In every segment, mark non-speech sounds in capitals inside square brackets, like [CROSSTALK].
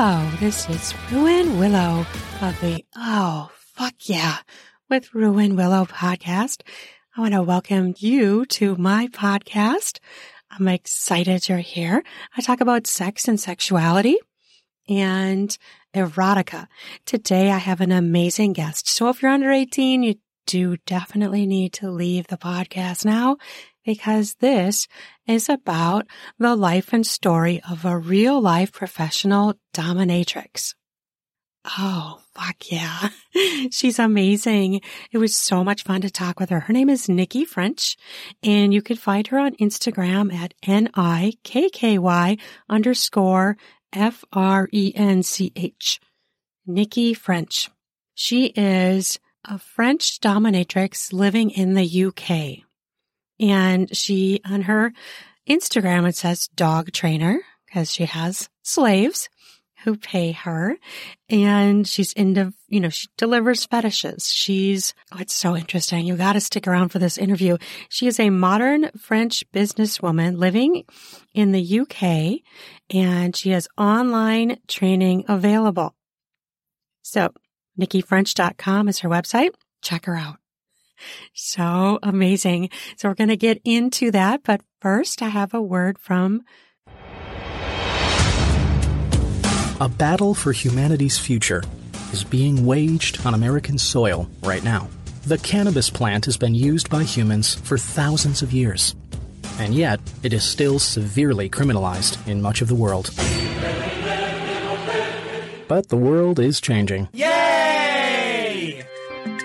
Willow. This is Ruin Willow of the Oh, fuck yeah, with Ruin Willow podcast. I want to welcome you to my podcast. I'm excited you're here. I talk about sex and sexuality and erotica. Today I have an amazing guest. So if you're under 18, you do definitely need to leave the podcast now because this is about the life and story of a real life professional dominatrix. Oh, fuck yeah. [LAUGHS] She's amazing. It was so much fun to talk with her. Her name is Nikky French and you can find her on Instagram at N-I-K-K-Y underscore F-R-E-N-C-H. Nikky French. She is a French dominatrix living in the UK. And she, on her Instagram, it says dog trainer because she has slaves who pay her and she's into, you know, she delivers fetishes. She's, oh, it's so interesting. You got to stick around for this interview. She is a modern French businesswoman living in the UK and she has online training available. So NikkyFrench.com is her website. Check her out. So amazing. So we're going to get into that. But first, I have a word from A battle for humanity's future is being waged on American soil right now. The cannabis plant has been used by humans for thousands of years, and yet it is still severely criminalized in much of the world. But the world is changing. Yay!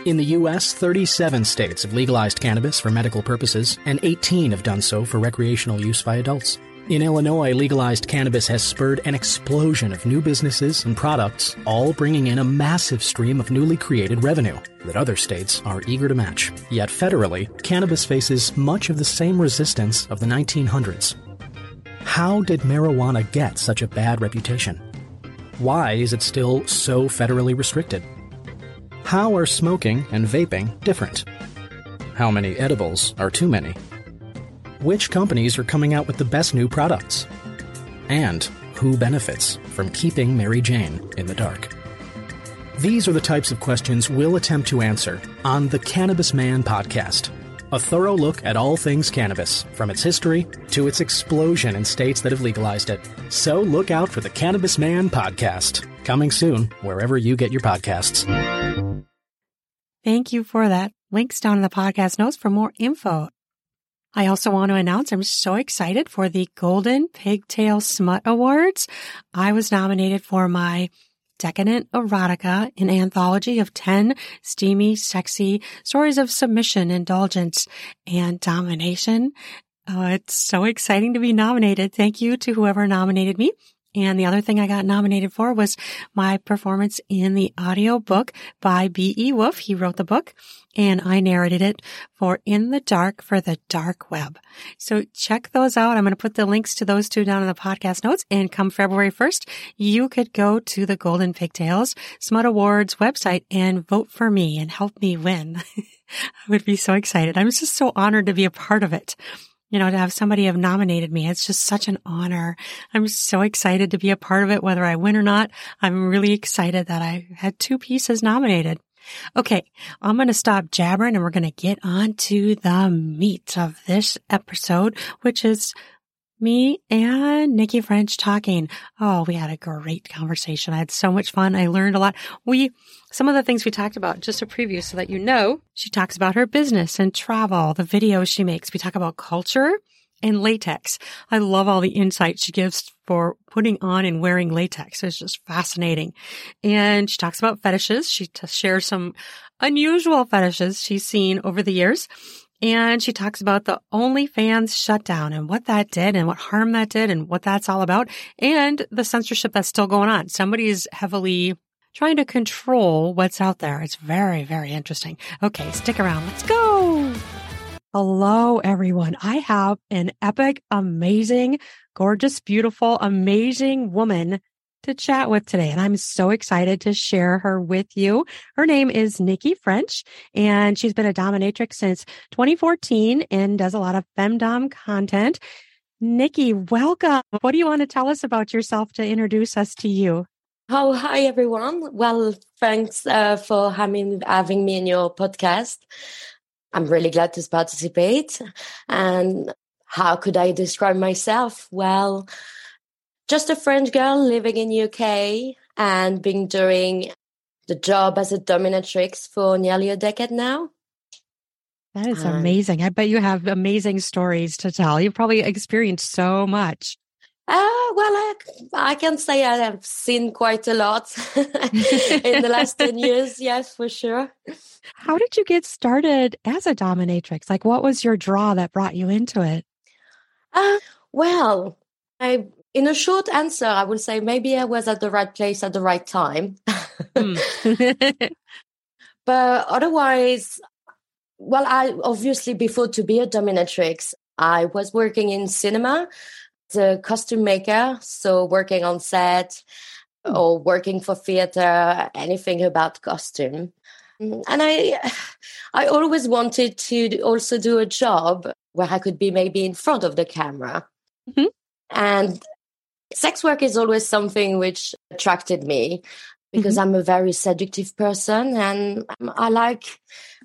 In the U.S., 37 states have legalized cannabis for medical purposes, and 18 have done so for recreational use by adults. In Illinois, legalized cannabis has spurred an explosion of new businesses and products, all bringing in a massive stream of newly created revenue that other states are eager to match. Yet federally, cannabis faces much of the same resistance of the 1900s. How did marijuana get such a bad reputation? Why is it still so federally restricted? How are smoking and vaping different? How many edibles are too many? Which companies are coming out with the best new products? And who benefits from keeping Mary Jane in the dark? These are the types of questions we'll attempt to answer on the Cannabis Man podcast. A thorough look at all things cannabis, from its history to its explosion in states that have legalized it. So look out for the Cannabis Man podcast, coming soon wherever you get your podcasts. Thank you for that. Links down in the podcast notes for more info. I also want to announce I'm so excited for the Golden Pigtail Smut Awards. I was nominated for my decadent erotica, an anthology of 10 steamy, sexy stories of submission, indulgence, and domination. Oh, it's so exciting to be nominated. Thank you to whoever nominated me. And the other thing I got nominated for was my performance in the audio book by B.E. Wolf. He wrote the book and I narrated it for In the Dark for the Dark Web. So check those out. I'm going to put the links to those two down in the podcast notes. And come February 1st, you could go to the Golden Pigtails Smut Awards website and vote for me and help me win. [LAUGHS] I would be so excited. I'm just so honored to be a part of it you know, to have somebody have nominated me. It's just such an honor. I'm so excited to be a part of it, whether I win or not. I'm really excited that I had two pieces nominated. Okay, I'm going to stop jabbering and we're going to get on to the meat of this episode, which is me and Nikky French talking. Oh, we had a great conversation. I had so much fun. I learned a lot. We, some of the things we talked about, just a preview so that you know, she talks about her business and travel, the videos she makes. We talk about culture and latex. I love all the insight she gives for putting on and wearing latex. It's just fascinating. And she talks about fetishes. She t- shares some unusual fetishes she's seen over the years. And she talks about the OnlyFans shutdown and what that did and what harm that did and what that's all about and the censorship that's still going on. Somebody is heavily trying to control what's out there. It's very, very interesting. Okay, stick around. Let's go. Hello, everyone. I have an epic, amazing, gorgeous, beautiful, amazing woman to chat with today. And I'm so excited to share her with you. Her name is Nikky French and she's been a dominatrix since 2014 and does a lot of femdom content. Nikky, welcome. What do you want to tell us about yourself to introduce us to you? Oh, hi everyone. Well, thanks uh, for having having me in your podcast. I'm really glad to participate. And how could I describe myself? Well, just a French girl living in UK and been doing the job as a dominatrix for nearly a decade now. That is um, amazing. I bet you have amazing stories to tell. You've probably experienced so much. Uh, well, I, I can say I have seen quite a lot [LAUGHS] in the last [LAUGHS] 10 years. Yes, for sure. How did you get started as a dominatrix? Like, what was your draw that brought you into it? Uh, well, I, in a short answer, I would say maybe I was at the right place at the right time. mm. [LAUGHS] but otherwise, well, I obviously, before to be a dominatrix, I was working in cinema a costume maker, so working on set mm. or working for theater, anything about costume. And I, I always wanted to also do a job where I could be maybe in front of the camera. Mm-hmm. And sex work is always something which attracted me because mm-hmm. I'm a very seductive person and I like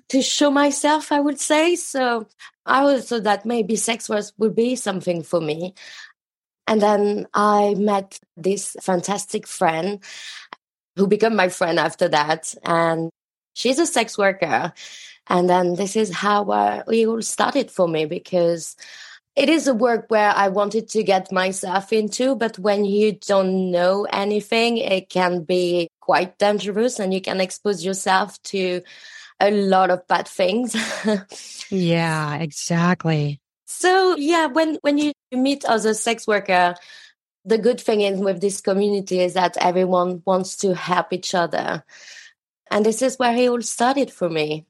to show myself, I would say. So I also thought that maybe sex work would be something for me. And then I met this fantastic friend who became my friend after that. And she's a sex worker. And then this is how uh, it all started for me because it is a work where I wanted to get myself into, but when you don't know anything, it can be quite dangerous and you can expose yourself to a lot of bad things. yeah, exactly. [LAUGHS] So yeah, when when you meet a sex worker, the good thing is with this community is that everyone wants to help each other. And this is where it all started for me.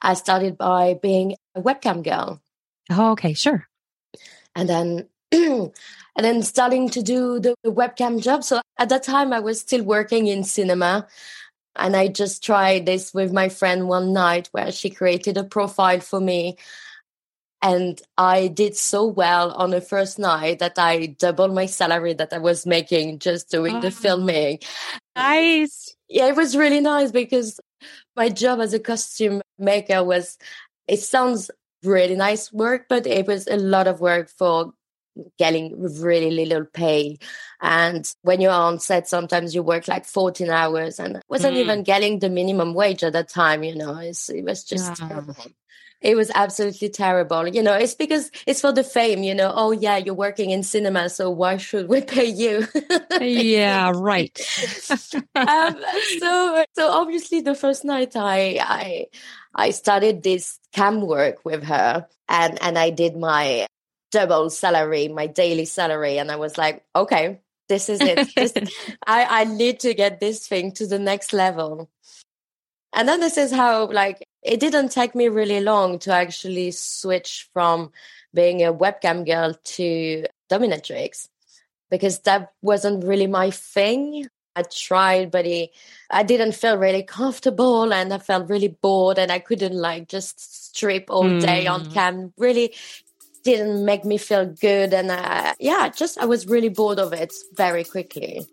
I started by being a webcam girl. Oh, okay, sure. And then [CLEARS THROAT] and then starting to do the, the webcam job. So at that time I was still working in cinema. And I just tried this with my friend one night where she created a profile for me and I did so well on the first night that I doubled my salary that I was making just doing oh, the filming. Nice. Yeah, it was really nice because my job as a costume maker was, it sounds really nice work, but it was a lot of work for getting really little pay. And when you're on set, sometimes you work like 14 hours and wasn't mm. even getting the minimum wage at that time, you know, it's, it was just yeah it was absolutely terrible. You know, it's because it's for the fame, you know, oh yeah, you're working in cinema, so why should we pay you? [LAUGHS] yeah, right. [LAUGHS] um, so so obviously the first night I I I started this cam work with her and and I did my double salary, my daily salary, and I was like, okay, this is it. This, [LAUGHS] I, I need to get this thing to the next level. And then this is how like it didn't take me really long to actually switch from being a webcam girl to dominatrix because that wasn't really my thing. I tried, but it, I didn't feel really comfortable and I felt really bored and I couldn't like just strip all mm. day on hmm. cam. Really didn't make me feel good. And uh, yeah, just I was really bored of it very quickly.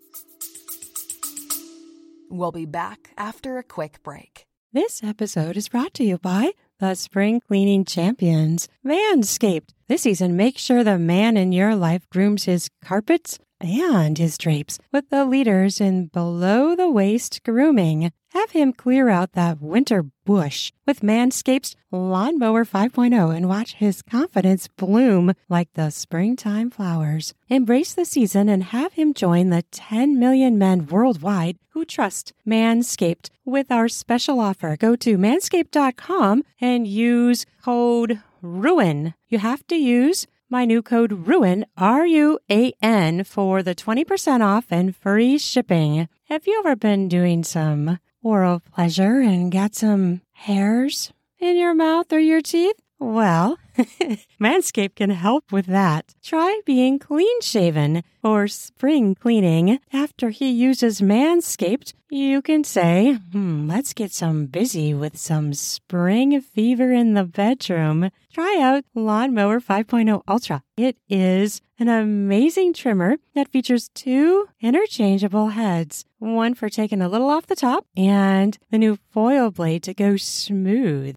We'll be back after a quick break. This episode is brought to you by the Spring Cleaning Champions, Manscaped. This season, make sure the man in your life grooms his carpets and his drapes with the leaders in below the waist grooming. Have him clear out that winter bush with Manscaped's Lawnmower 5.0 and watch his confidence bloom like the springtime flowers. Embrace the season and have him join the 10 million men worldwide who trust Manscaped with our special offer. Go to manscaped.com and use code RUIN. You have to use my new code RUIN, R U A N, for the 20% off and free shipping. Have you ever been doing some oral pleasure and got some hairs in your mouth or your teeth? Well, [LAUGHS] Manscaped can help with that. Try being clean shaven or spring cleaning. After he uses Manscaped, you can say, hmm, let's get some busy with some spring fever in the bedroom. Try out Lawnmower 5.0 Ultra. It is an amazing trimmer that features two interchangeable heads, one for taking a little off the top and the new foil blade to go smooth.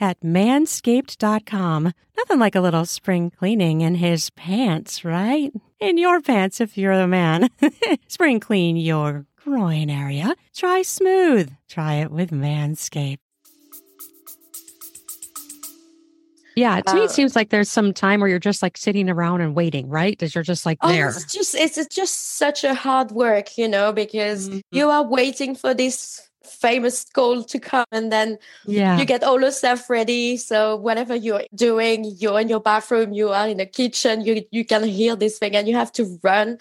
at manscaped.com. Nothing like a little spring cleaning in his pants, right? In your pants if you're a man. [LAUGHS] spring clean your groin area. Try smooth. Try it with Manscaped. Yeah, to me, it uh, seems like there's some time where you're just like sitting around and waiting, right? Because you're just like oh, there. It's just it's just such a hard work, you know, because mm-hmm. you are waiting for this famous goal to come and then yeah. you get all the stuff ready. So whatever you're doing you're in your bathroom you are in the kitchen you you can hear this thing and you have to run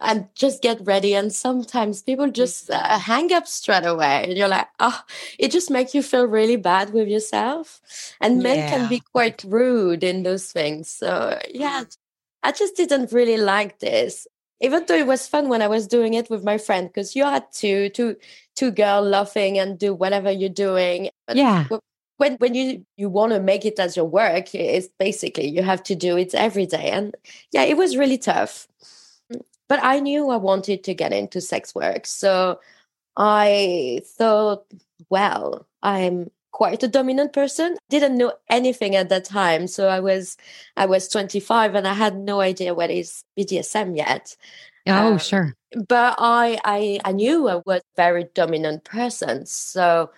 and just get ready. And sometimes people just uh, hang up straight away and you're like oh it just makes you feel really bad with yourself. And yeah. men can be quite rude in those things. So yeah. I just didn't really like this even though it was fun when I was doing it with my friend, because you had two, two, two girl laughing and do whatever you're doing. But yeah. When when you you want to make it as your work, it's basically you have to do it every day, and yeah, it was really tough. But I knew I wanted to get into sex work, so I thought, well, I'm quite a dominant person. Didn't know anything at that time. So i was i was 25 and i had no idea what is bdsm yet. Oh um, sure. but I, I i knew i was a very dominant person. So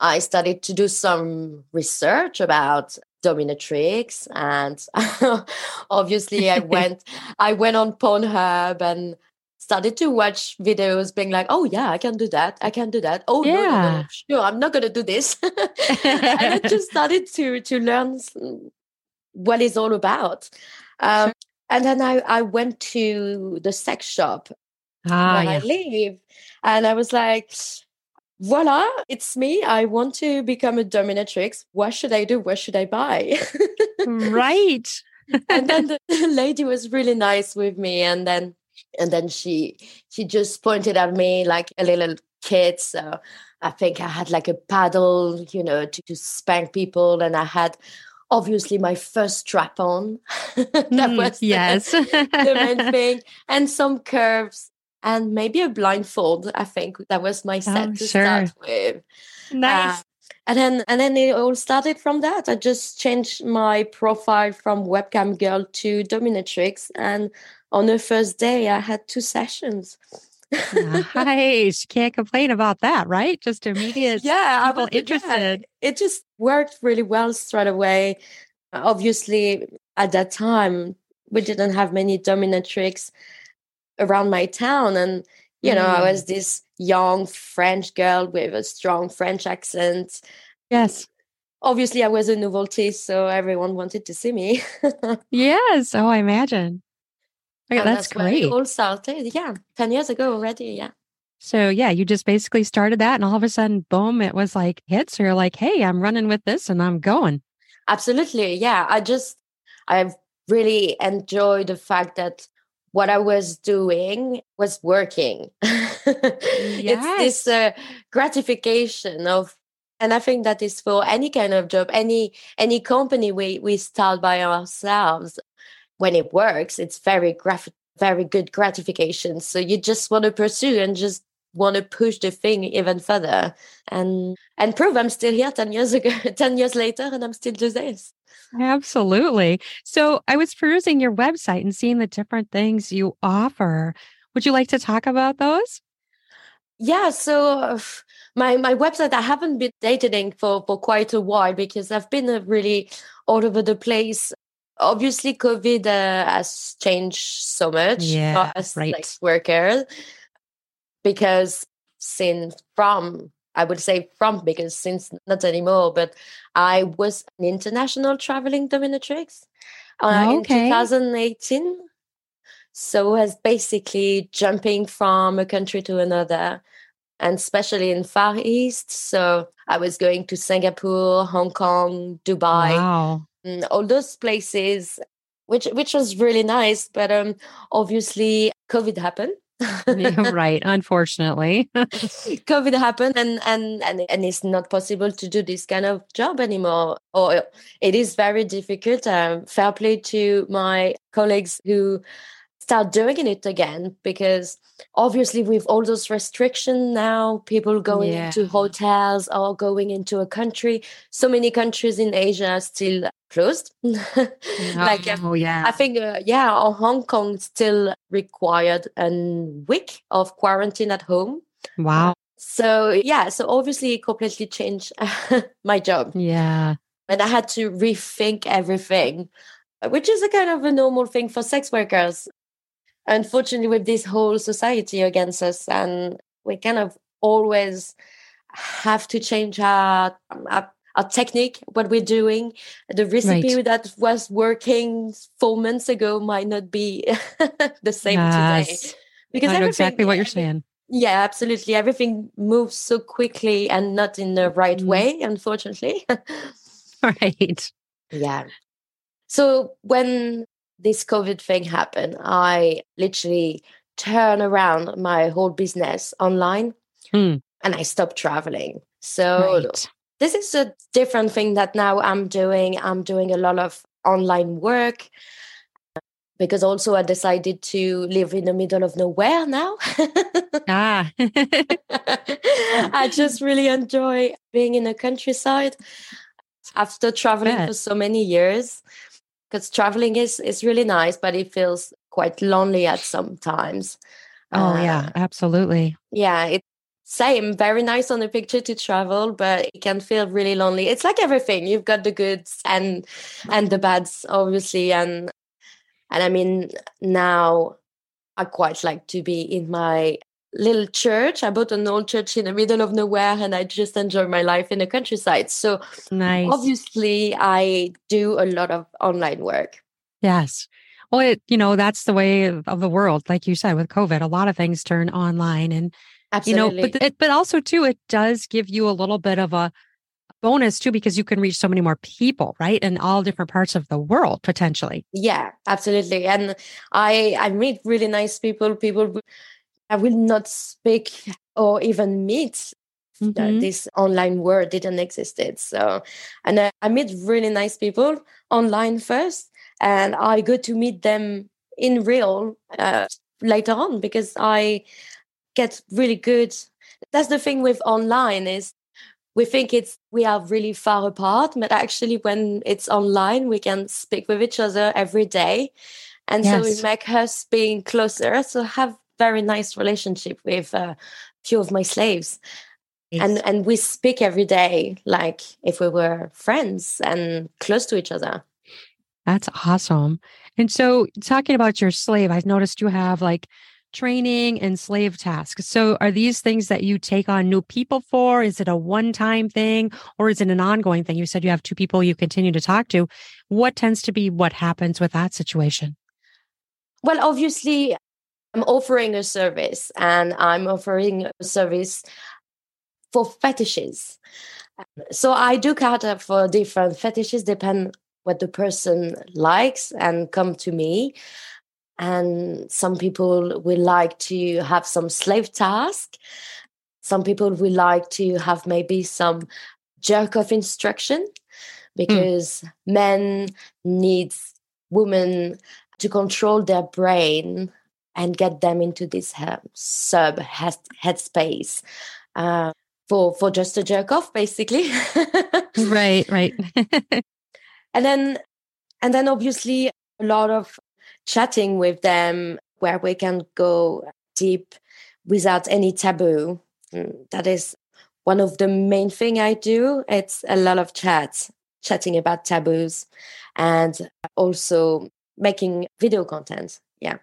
i started to do some research about dominatrix and [LAUGHS] obviously i [LAUGHS] went i went on pornhub and started to watch videos being like, oh, yeah, I can do that. I can do that. Oh, yeah. no, no, no, sure, I'm not going to do this. [LAUGHS] and I just [LAUGHS] started to, to learn what it's all about. Um, sure. And then I, I went to the sex shop ah, where yeah. I live. And I was like, voila, it's me. I want to become a dominatrix. What should I do? What should I buy? right. [LAUGHS] and then the lady was really nice with me. And then and then she she just pointed at me like a little kid so i think i had like a paddle you know to, to spank people and i had obviously my first strap on. [LAUGHS] That mm, was yes. the, the main [LAUGHS] [LAUGHS] thing and some curves and maybe a blindfold i think that was my set oh, to sure. start with nice. uh, and then and then it all started from that. I just changed my profile from webcam girl to dominatrix and on the first day, I had two sessions. nice. Can't complain about that, right? Just immediate. Yeah, people I interested. Yeah, it just worked really well straight away. Obviously, at that time, we didn't have many dominatrix around my town, and you mm. know, I was mm. this young French girl with a strong French accent. Yes. Obviously, I was a novelty, so everyone wanted to see me. [LAUGHS] yes. Oh, I imagine. Okay, that's, that's great. all started. Yeah, ten years ago already. Yeah. So yeah, you just basically started that, and all of a sudden, boom! It was like hits. So you're like, "Hey, I'm running with this, and I'm going." Absolutely, yeah. I just, I really enjoy the fact that what I was doing was working. yes. [LAUGHS] It's this uh, gratification of, and I think that is for any kind of job, any any company we we start by ourselves when it works, it's very graph- very good gratification. So you just want to pursue and just want to push the thing even further and and prove I'm still here 10 years ago [LAUGHS] 10 years later and I'm still doing this. Absolutely. So I was perusing your website and seeing the different things you offer. Would you like to talk about those? yeah, so my my website I haven't been dating for for quite a while because I've been uh, really all over the place. Obviously, COVID uh, has changed so much yeah, as right. like workers because since from I would say from because since not anymore, but I was an international traveling dominatrix uh, Oh, okay. in 2018. So as basically jumping from a country to another, and especially in Far East. So I was going to Singapore, Hong Kong, Dubai, Wow. Mm, all those places, which which was really nice. But um, obviously, COVID happened. Yeah, [LAUGHS] right. Unfortunately. [LAUGHS] COVID happened and, and and and it's not possible to do this kind of job anymore. Or it is very difficult. Um, fair play to my colleagues who start doing it again because obviously with all those restrictions now, people going Yeah. into hotels or going into a country, so many countries in Asia are still closed. [LAUGHS] like um, oh, yeah. I think, uh, yeah, Hong Kong still required a week of quarantine at home. wow. So, yeah, so obviously it completely changed [LAUGHS] my job. Yeah. And I had to rethink everything, which is a kind of a normal thing for sex workers. Unfortunately, with this whole society against us, and we kind of always have to change our, our, our technique, what we're doing. The recipe Right. that was working four months ago might not be [LAUGHS] the same today. Because I know exactly what you're saying. Yeah, absolutely. Everything moves so quickly and not in the right Mm. way, unfortunately. [LAUGHS] Right. yeah. So when this COVID thing happened, I literally turned around my whole business online Hmm. and I stopped traveling. So Right. This is a different thing that now I'm doing. I'm doing a lot of online work because also I decided to live in the middle of nowhere now. [LAUGHS] Ah. I just really enjoy being in the countryside after traveling Bet. for so many years. Because traveling is is really nice, but it feels quite lonely at some times. oh, Uh, yeah. Absolutely. yeah, it's same. Very nice on the picture to travel, but it can feel really lonely. It's like everything. You've got the goods and and the bads, obviously, and and I mean now I quite like to be in my little church. I bought an old church in the middle of nowhere, and I just enjoy my life in the countryside. So Nice. obviously, I do a lot of online work. Yes. Well, it, you know, that's the way of, of the world. Like you said, with COVID, a lot of things turn online and, you know, but, it, but also too, it does give you a little bit of a bonus too, because you can reach so many more people, right? In all different parts of the world, potentially. Yeah, absolutely. And I I meet really nice people. People I will not speak or even meet. uh, Mhm. this online world didn't existed. So, and I, I meet really nice people online first, and I go to meet them in real uh, later on because I get really good. That's the thing with online is we think it's we are really far apart, but actually when it's online, we can speak with each other every day, and so Yes. it make us being closer. So have very nice relationship with uh, a few of my slaves and and we speak every day like if we were friends and close to each other That's awesome. And so, talking about your slave, I've noticed you have like training and slave tasks. So, are these things that you take on new people for? Is it a one time thing or is it an ongoing thing? You said you have two people you continue to talk to. What tends to be what happens with that situation? well obviously i'm offering a service and i'm offering a service for fetishes so i do cater for different fetishes depend what the person likes and come to me and some people will like to have some slave task. Some people will like to have maybe some jerk off instruction because men need women to control their brain and get them into this sub head headspace uh, for for just a jerk off basically. [LAUGHS] Right, right. [LAUGHS] and then and then obviously a lot of chatting with them where we can go deep without any taboo Mm, that is one of the main thing I do. It's a lot of chats, chatting about taboos, and also making video content. Yeah.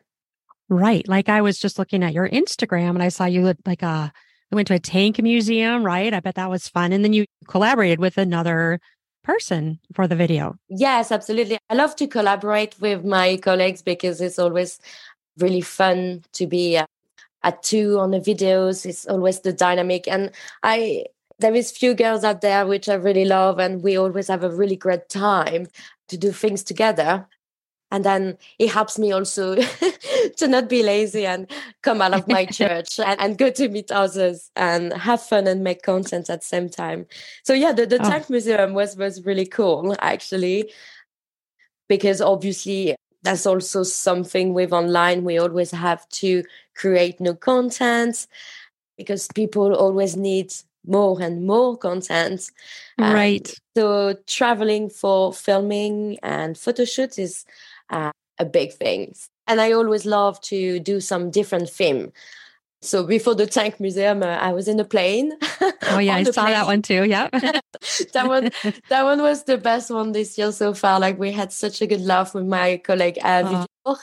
Right. Like I was just looking at your Instagram and I saw you like a you went to a tank museum, right? I bet that was fun. And then you collaborated with another person for the video. Yes, absolutely. I love to collaborate with my colleagues because it's always really fun to be uh, at two on the videos. It's always the dynamic. And I, there is few girls out there which I really love, and we always have a really great time to do things together. And then it helps me also [LAUGHS] to not be lazy and come out of my [LAUGHS] church and, and, go to meet others and have fun and make content at the same time. So yeah, the, the oh. Tank Museum was was really cool actually. Because obviously that's also something with online. We always have to create new content because people always need more and more content. Right. so traveling for filming and photo shoots is uh, a big thing. And I always love to do some different theme. So before the Tank Museum, uh, I was in a plane. [LAUGHS] Oh yeah, I saw plane. that one too. Yeah, [LAUGHS] that one that one was the best one this year so far. Like we had such a good laugh with my colleague Anne. Oh,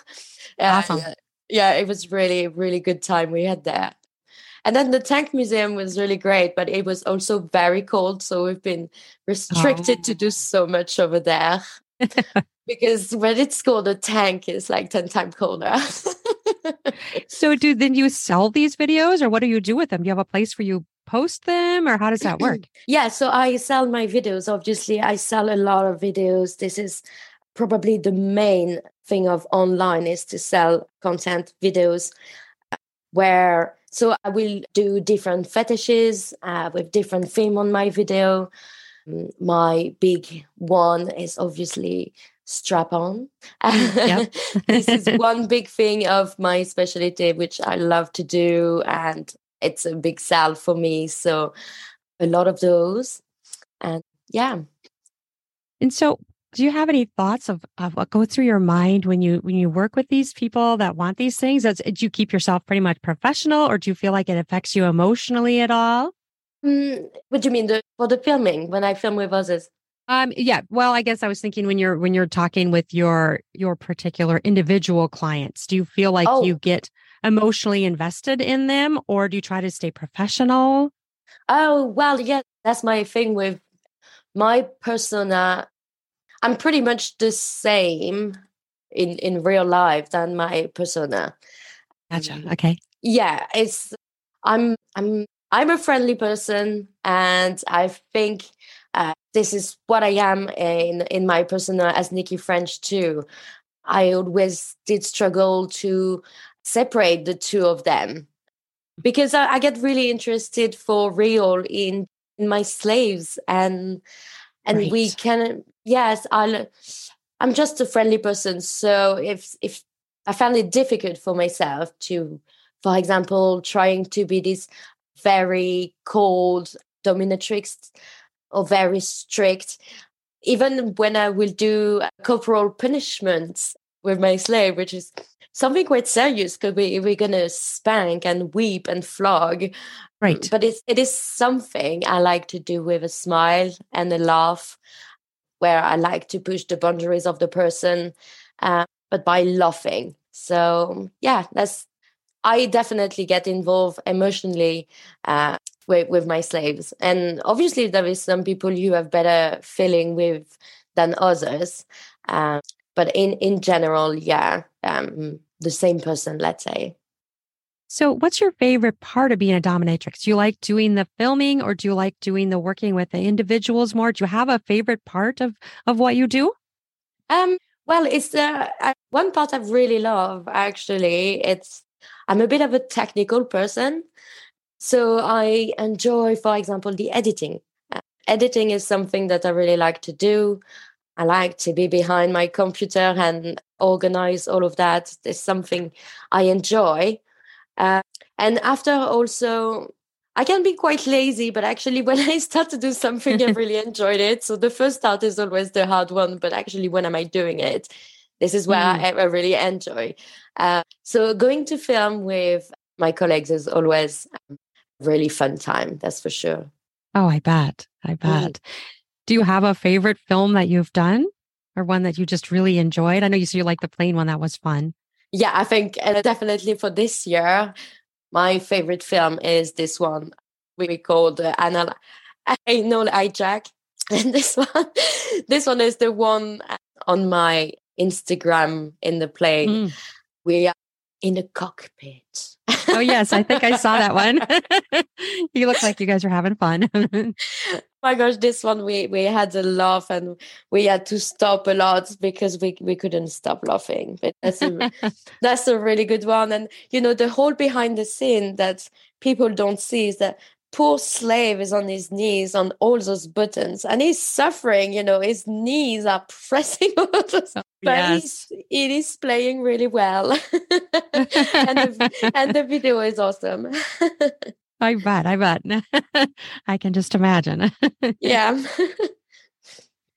awesome. Uh, yeah, it was really really good time we had there. And then the Tank Museum was really great, but it was also very cold, so we've been restricted oh. to do oh. so much over there. [LAUGHS] because when it's cold, the tank is like 10 times colder. [LAUGHS] so do then you sell these videos or what do you do with them? Do you have a place where you post them or how does that work? [CLEARS THROAT] yeah, so I sell my videos. Obviously, I sell a lot of videos. This is probably the main thing of online is to sell content videos where so I will do different fetishes uh, with different theme on my video. My big one is obviously strap on. [LAUGHS] this is [LAUGHS] one big thing of my specialty, which I love to do, and it's a big sell for me. So a lot of those, and yeah. And so, do you have any thoughts of, of what goes through your mind when you when you work with these people that want these things? Does, do you keep yourself pretty much professional, or do you feel like it affects you emotionally at all? Mm, what do you mean the, for the filming when I film with others? Um, yeah. Well, I guess I was thinking when you're when you're talking with your your particular individual clients, do you feel like oh. you get emotionally invested in them, or do you try to stay professional? Oh well, yeah, that's my thing with my persona. I'm pretty much the same in in real life than my persona. Gotcha. Um, okay. Yeah, it's I'm I'm I'm a friendly person, and I think uh, this is what I am in in my persona as Nikky French too. I always did struggle to separate the two of them because I, I get really interested for real in in my slaves and and right. we can yes I I'm just a friendly person so if if I found it difficult for myself to for example trying to be this very cold dominatrix or very strict. Even when I will do corporal punishments with my slave, which is something quite serious because we, we're going to spank and weep and flog. Right. But it's, it is something I like to do with a smile and a laugh, where I like to push the boundaries of the person, uh, but by laughing. So, yeah, that's I definitely get involved emotionally uh, with, with my slaves. And obviously, there is some people you have better feeling with than others. Uh, but in, in general, yeah, um, the same person, let's say. So, what's your favorite part of being a dominatrix? Do you like doing the filming or do you like doing the working with the individuals more? Do you have a favorite part of, of what you do? Um, well, it's uh, one part I really love, actually. It's I'm a bit of a technical person. So I enjoy, for example, the editing. Uh, editing is something that I really like to do. I like to be behind my computer and organize all of that. It's something I enjoy. Uh, and after also, I can be quite lazy, but actually, [LAUGHS] when I start to do something, I [LAUGHS] really enjoyed it. So the first start is always the hard one, but actually, when am I doing it? This is where mm. I, I, really enjoy. Uh, so going to film with my colleagues is always um, really fun time. That's for sure. Oh, I bet. I mm-hmm. bet. Mm. Do you have a favorite film that you've done or one that you just really enjoyed? I know you said you like the plane one. That was fun. Yeah, I think and definitely for this year, my favorite film is this one we called uh, Anna. I know I Jack, and this one, this one is the one on my Instagram in the plane. Mm. We are in the cockpit. oh yes, I think I saw that one. [LAUGHS] you look like you guys are having fun. [LAUGHS] [LAUGHS] my gosh, this one we we had a laugh and we had to stop a lot because we we couldn't stop laughing. But that's a that's a really good one. And you know, the whole behind the scene that people don't see is that poor slave is on his knees on all those buttons and he's suffering you know his knees are pressing [LAUGHS] all those oh, but yes. it is playing really well. [LAUGHS] And, the, [LAUGHS] and the video is awesome. I bet i bet. I can just imagine. Yeah.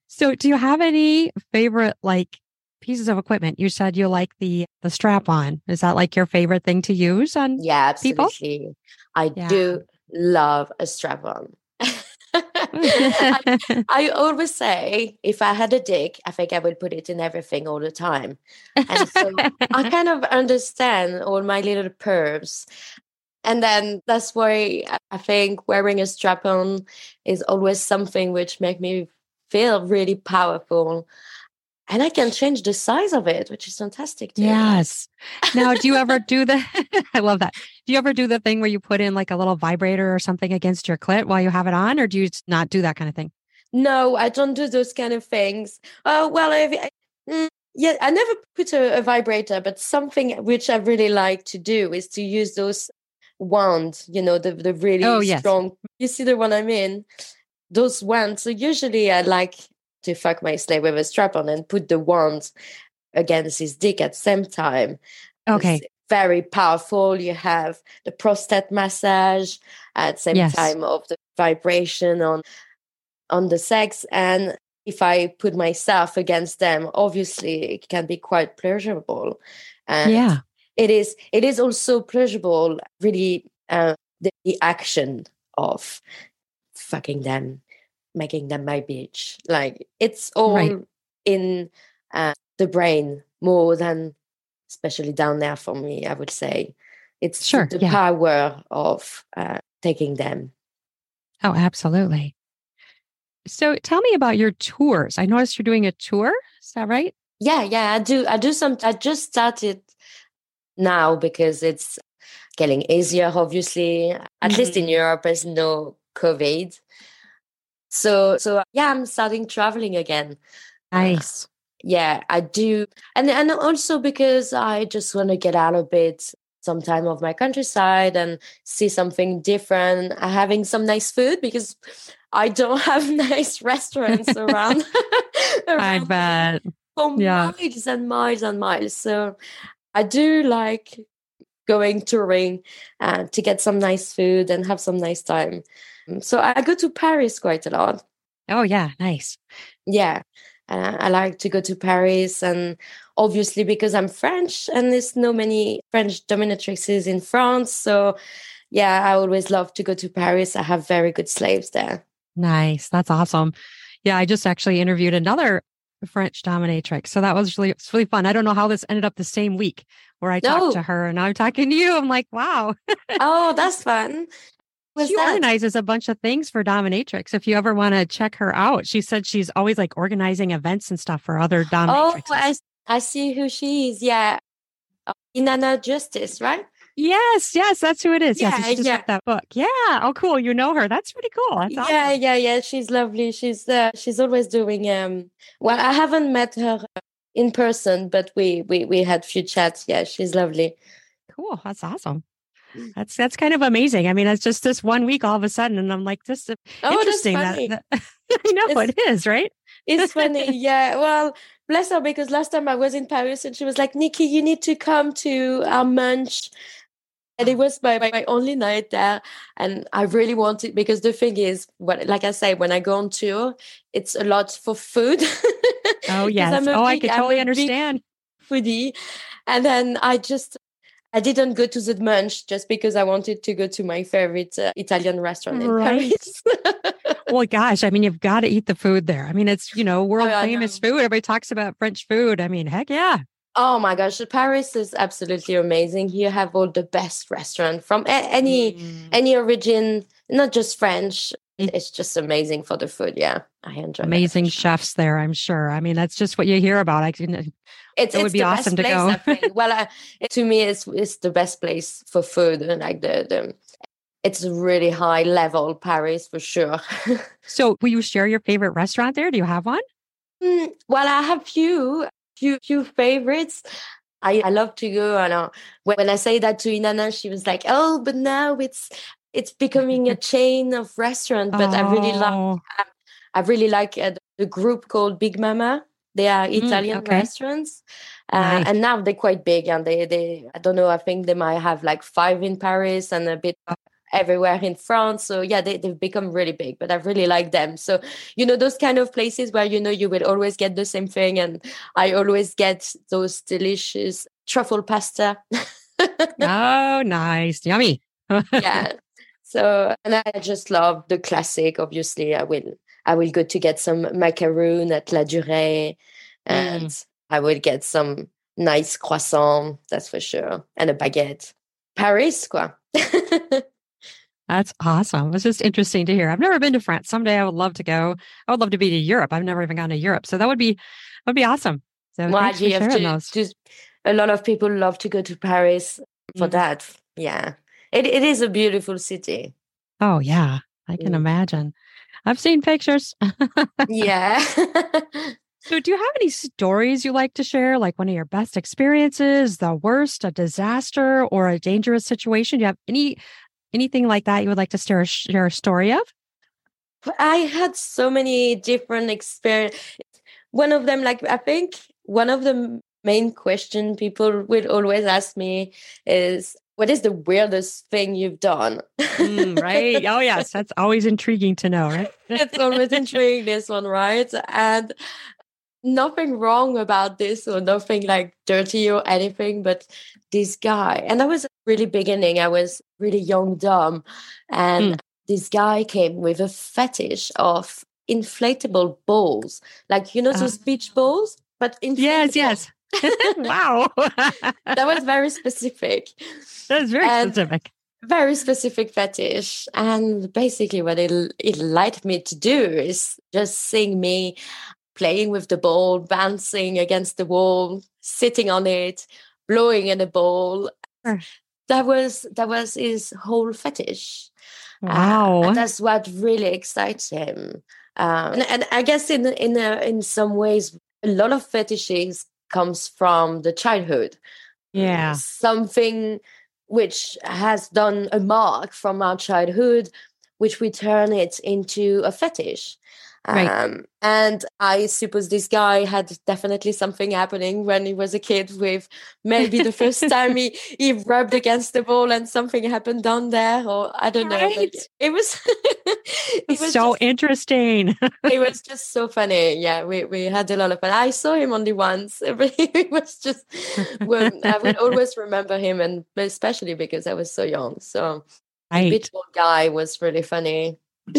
So do you have any favorite like pieces of equipment? You said you like the the strap on is that like your favorite thing to use on yeah absolutely. People? i yeah. do love a strap on. [LAUGHS] [LAUGHS] I, I, always say if I had a dick, I think I would put it in everything all the time. And so I [LAUGHS] kind of understand all my little pervs. And then that's why I think wearing a strap on is always something which make me feel really powerful and I can change the size of it, which is fantastic. Too. Yes. Now, do you ever do the? [LAUGHS] I love that. Do you ever do the thing where you put in like a little vibrator or something against your clit while you have it on, or do you not do that kind of thing? No, I don't do those kind of things. Oh well, I, mm, yeah, I never put a, a, vibrator, but something which I really like to do is to use those wands. You know, the the really oh, yes. strong. You see the one I mean? Those wands. So usually, I like to fuck my slave with a strap on and put the wand against his dick at the same time. Okay. It's very powerful. You have the prostate massage at the same yes. time of the vibration on on the sex and if I put myself against them, obviously it can be quite pleasurable. And yeah. it is it is also pleasurable, really uh, the, the action of fucking them making them my bitch. Like it's all right. in uh, the brain more than, especially down there for me. I would say it's sure, the yeah. power of uh, taking them. Oh, absolutely. So tell me about your tours. I noticed you're doing a tour. Is that right? Yeah, yeah, I do. I do some. I just started now because it's getting easier. Obviously, at mm-hmm. least in mm-hmm. Europe, there's no COVID. So so yeah, I'm starting traveling again. Nice. Uh, yeah, I do. And and also because I just want to get out a bit some time of my countryside and see something different, uh, having some nice food because I don't [LAUGHS] have nice restaurants around. [LAUGHS] [LAUGHS] around I bet. For yeah. miles and miles and miles. So I do like going touring uh, to get some nice food and have some nice time. So I go to Paris quite a lot. Oh, yeah, nice. Yeah. Uh, I like to go to Paris, and obviously because I'm French, and there's no many French dominatrixes in France. So, yeah, I always love to go to Paris. I have very good slaves there. Nice, that's awesome. Yeah, I just actually interviewed another French dominatrix, so that was really it's really fun. I don't know how this ended up the same week where I talked to her, and I'm talking to you. I'm like, wow. oh, [LAUGHS] that's fun she that? organizes a bunch of things for dominatrix. If you ever want to check her out, she said she's always like organizing events and stuff for other dominatrixes. Oh, I, I see who she is. Yeah. Uh, Inanna Justice, right? Yes, yes, that's who it is. Yeah, yes, she just yeah. that book. Yeah. Oh, cool. You know her. That's pretty cool. That's awesome. Yeah, yeah, yeah. She's lovely. She's uh, she's always doing. Um, well, I haven't met her in person, but we we we had few chats. Yeah, she's lovely. Cool. That's awesome. That's that's kind of amazing. I mean, it's just this one week all of a sudden, and I'm like, this is oh, interesting. That, that [LAUGHS] I know it's, it is, right? It's [LAUGHS] funny, yeah. Well, bless her because last time I was in Paris, and she was like, "Nikky, you need to come to our munch." And it was my, my only night there. And I really wanted because the thing is, what like I say, when I go on tour, it's a lot for food. [LAUGHS] oh yes. oh, big, I could totally understand. Foodie. And then I just I didn't go to the Munch just because I wanted to go to my favorite uh, Italian restaurant in right. Paris. [LAUGHS] well, gosh, I mean, you've got to eat the food there. I mean, it's, you know, world oh, famous food. Everybody talks about French food. I mean, heck yeah. Oh my gosh, Paris is absolutely amazing. You have all the best restaurant from any mm. any origin, not just French. Mm. It's just amazing for the food. Yeah, I enjoy. Amazing chefs there, I'm sure. I mean, that's just what you hear about. I can it's, it would be awesome to go. [LAUGHS] well, uh, to me, it's it's the best place for food, and like the, the it's really high level Paris for sure. [LAUGHS] so, will you share your favorite restaurant there? Do you have one? Mm, well, I have few few few favorites. I, I love to go and uh, when I say that to Inanna, she was like, "Oh, but now it's it's becoming a [LAUGHS] chain of restaurant." But oh. I really like oh. I really like uh, the group called Big Mamma. They are mm, Italian mm, okay. restaurants, uh, nice. and now they're quite big. And they, they, I don't know. I think they might have like five in Paris and a bit everywhere in France. So yeah, they, they've become really big, but I really like them. So, you know, those kind of places where, you know, you will always get the same thing. And I always get those delicious truffle pasta. [LAUGHS] oh, nice. Yummy. [LAUGHS] yeah. So, and I just love the classic. Obviously, I will I will go to get some macaroon at Ladurée and mm. I will get some nice croissant, that's for sure, and a baguette. Paris, quoi. [LAUGHS] That's awesome. It's just interesting to hear. I've never been to France. Someday I would love to go. I would love to be to Europe. I've never even gone to Europe. So that would be that would be awesome. So well, sharing those. Just, a lot of people love to go to Paris for mm. that. Yeah. It it is a beautiful city. Oh yeah. I can mm. imagine. I've seen pictures. [LAUGHS] yeah. [LAUGHS] so, do you have any stories you like to share, like one of your best experiences, the worst, a disaster, or a dangerous situation? Do you have any anything like that you would like to share, share a story of? I had so many different experiences. One of them, like I think, one of the main question people will always ask me is what is the weirdest thing you've done? mm, right. Oh, [LAUGHS] yes. That's always intriguing to know, right? it's always intriguing, this one, right? And nothing wrong about this or nothing like dirty or anything, but this guy, and I was really beginning. I was really young, dumb. And mm. this guy came with a fetish of inflatable balls, like, you know, those uh, beach balls, but inflatable. Yes, yes. [LAUGHS] wow. [LAUGHS] that was very specific. [LAUGHS] That was very and specific. Very specific fetish. And basically, what it, it liked me to do is just seeing me playing with the ball, bouncing against the wall, sitting on it, blowing in the ball. That was that was his whole fetish. Uh, wow, uh, that's what really excites him. Um, and, and, I guess in in uh, in some ways, a lot of fetishes comes from the childhood. Yeah. Something which has done a mark from our childhood, which we turn it into a fetish. Right. Um, and I suppose this guy had definitely something happening when he was a kid with maybe the first [LAUGHS] time he, he rubbed against the ball and something happened down there, or I don't right. know. It was, [LAUGHS] it was so just, interesting. it was [LAUGHS] just so funny. Yeah, we, we had a lot of fun. I saw him only once. It was just, well, I will always remember him, and especially because I was so young. So right. the beach ball guy was really funny. [CLEARS THROAT]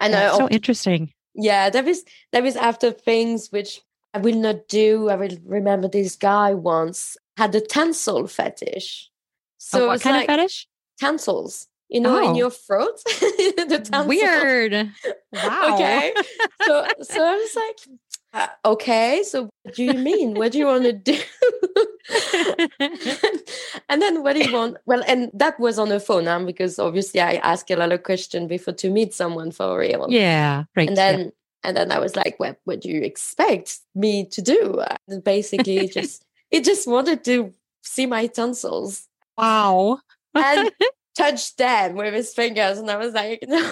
I know. so interesting. Yeah, there is there is after things which I will not do. I will remember this guy once had a tonsil fetish. So what kind like of fetish? Tonsils. You know, oh. in your throat. [LAUGHS] the. Weird. [LAUGHS] Wow. okay. So [LAUGHS] so I was like, uh, okay, so what do you mean? What do you want to do? [LAUGHS] and then what do you want? Well, and that was on the phone now because obviously I ask a lot of questions before to meet someone for real. Yeah, right. And then yeah. and then I was like, "What? What do you expect me to do?" And basically, just [LAUGHS] it just wanted to see my tonsils. Wow. and [LAUGHS] touch them with his fingers, and I was like, "No."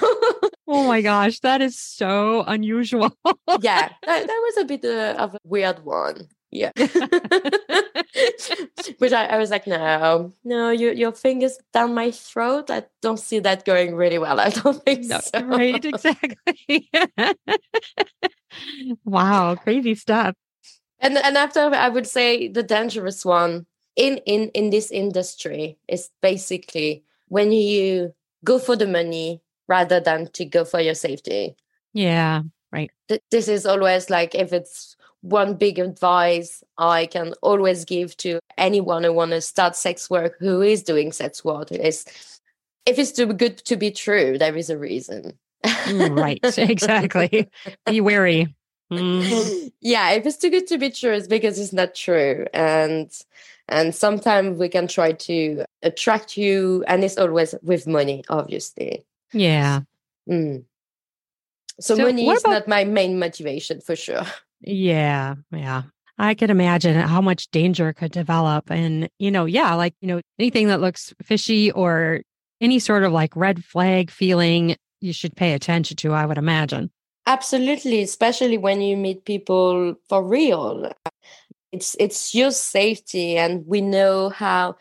Oh my gosh, that is so unusual. yeah, [LAUGHS] that, that was a bit uh, of a weird one. Yeah. [LAUGHS] Which I, I was like, no, no, you, your fingers down my throat. I don't see that going really well. I don't think no, so. Right, exactly. [LAUGHS] wow, crazy stuff. And and after I would say the dangerous one in in in this industry is basically when you go for the money rather than to go for your safety. Yeah, right. Th- this is always like if it's one big advice I can always give to anyone who want to start sex work who is doing sex work is if it's too good to be true, there is a reason. Mm, right, [LAUGHS] exactly. Be wary. Mm. yeah, if it's too good to be true, it's because it's not true. And and sometimes we can try to attract you, and it's always with money, obviously. Yeah. Mm. So, so, money is about- not my main motivation for sure. [LAUGHS] Yeah, yeah. I could imagine how much danger could develop. And, you know, yeah, like, you know, anything that looks fishy or any sort of like red flag feeling you should pay attention to, I would imagine. Absolutely, especially when you meet people for real. It's it's your safety and we know how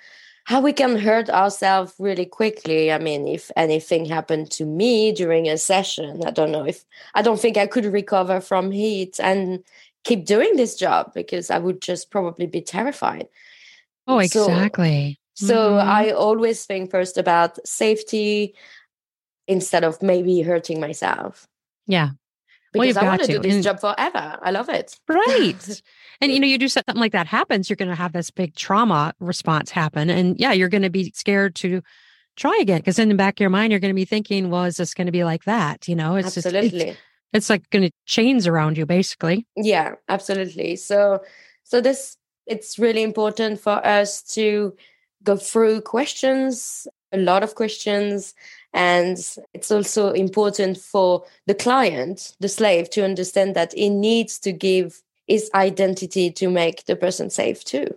how we can hurt ourselves really quickly. I mean, if anything happened to me during a session, I don't know if I don't think I could recover from heat and keep doing this job because I would just probably be terrified. Oh, exactly. So, so mm-hmm. I always think first about safety instead of maybe hurting myself. Yeah because well, I want to do this and, job forever. I love it. Right. [LAUGHS] and you know, you do something like that happens, you're going to have this big trauma response happen. And yeah, you're going to be scared to try again because in the back of your mind, you're going to be thinking, well, is this going to be like that? You know, it's absolutely. Just, it's, it's like going to chains around you basically. Yeah, absolutely. So, so this, it's really important for us to go through questions, a lot of questions, and it's also important for the client, the slave, to understand that he needs to give his identity to make the person safe too.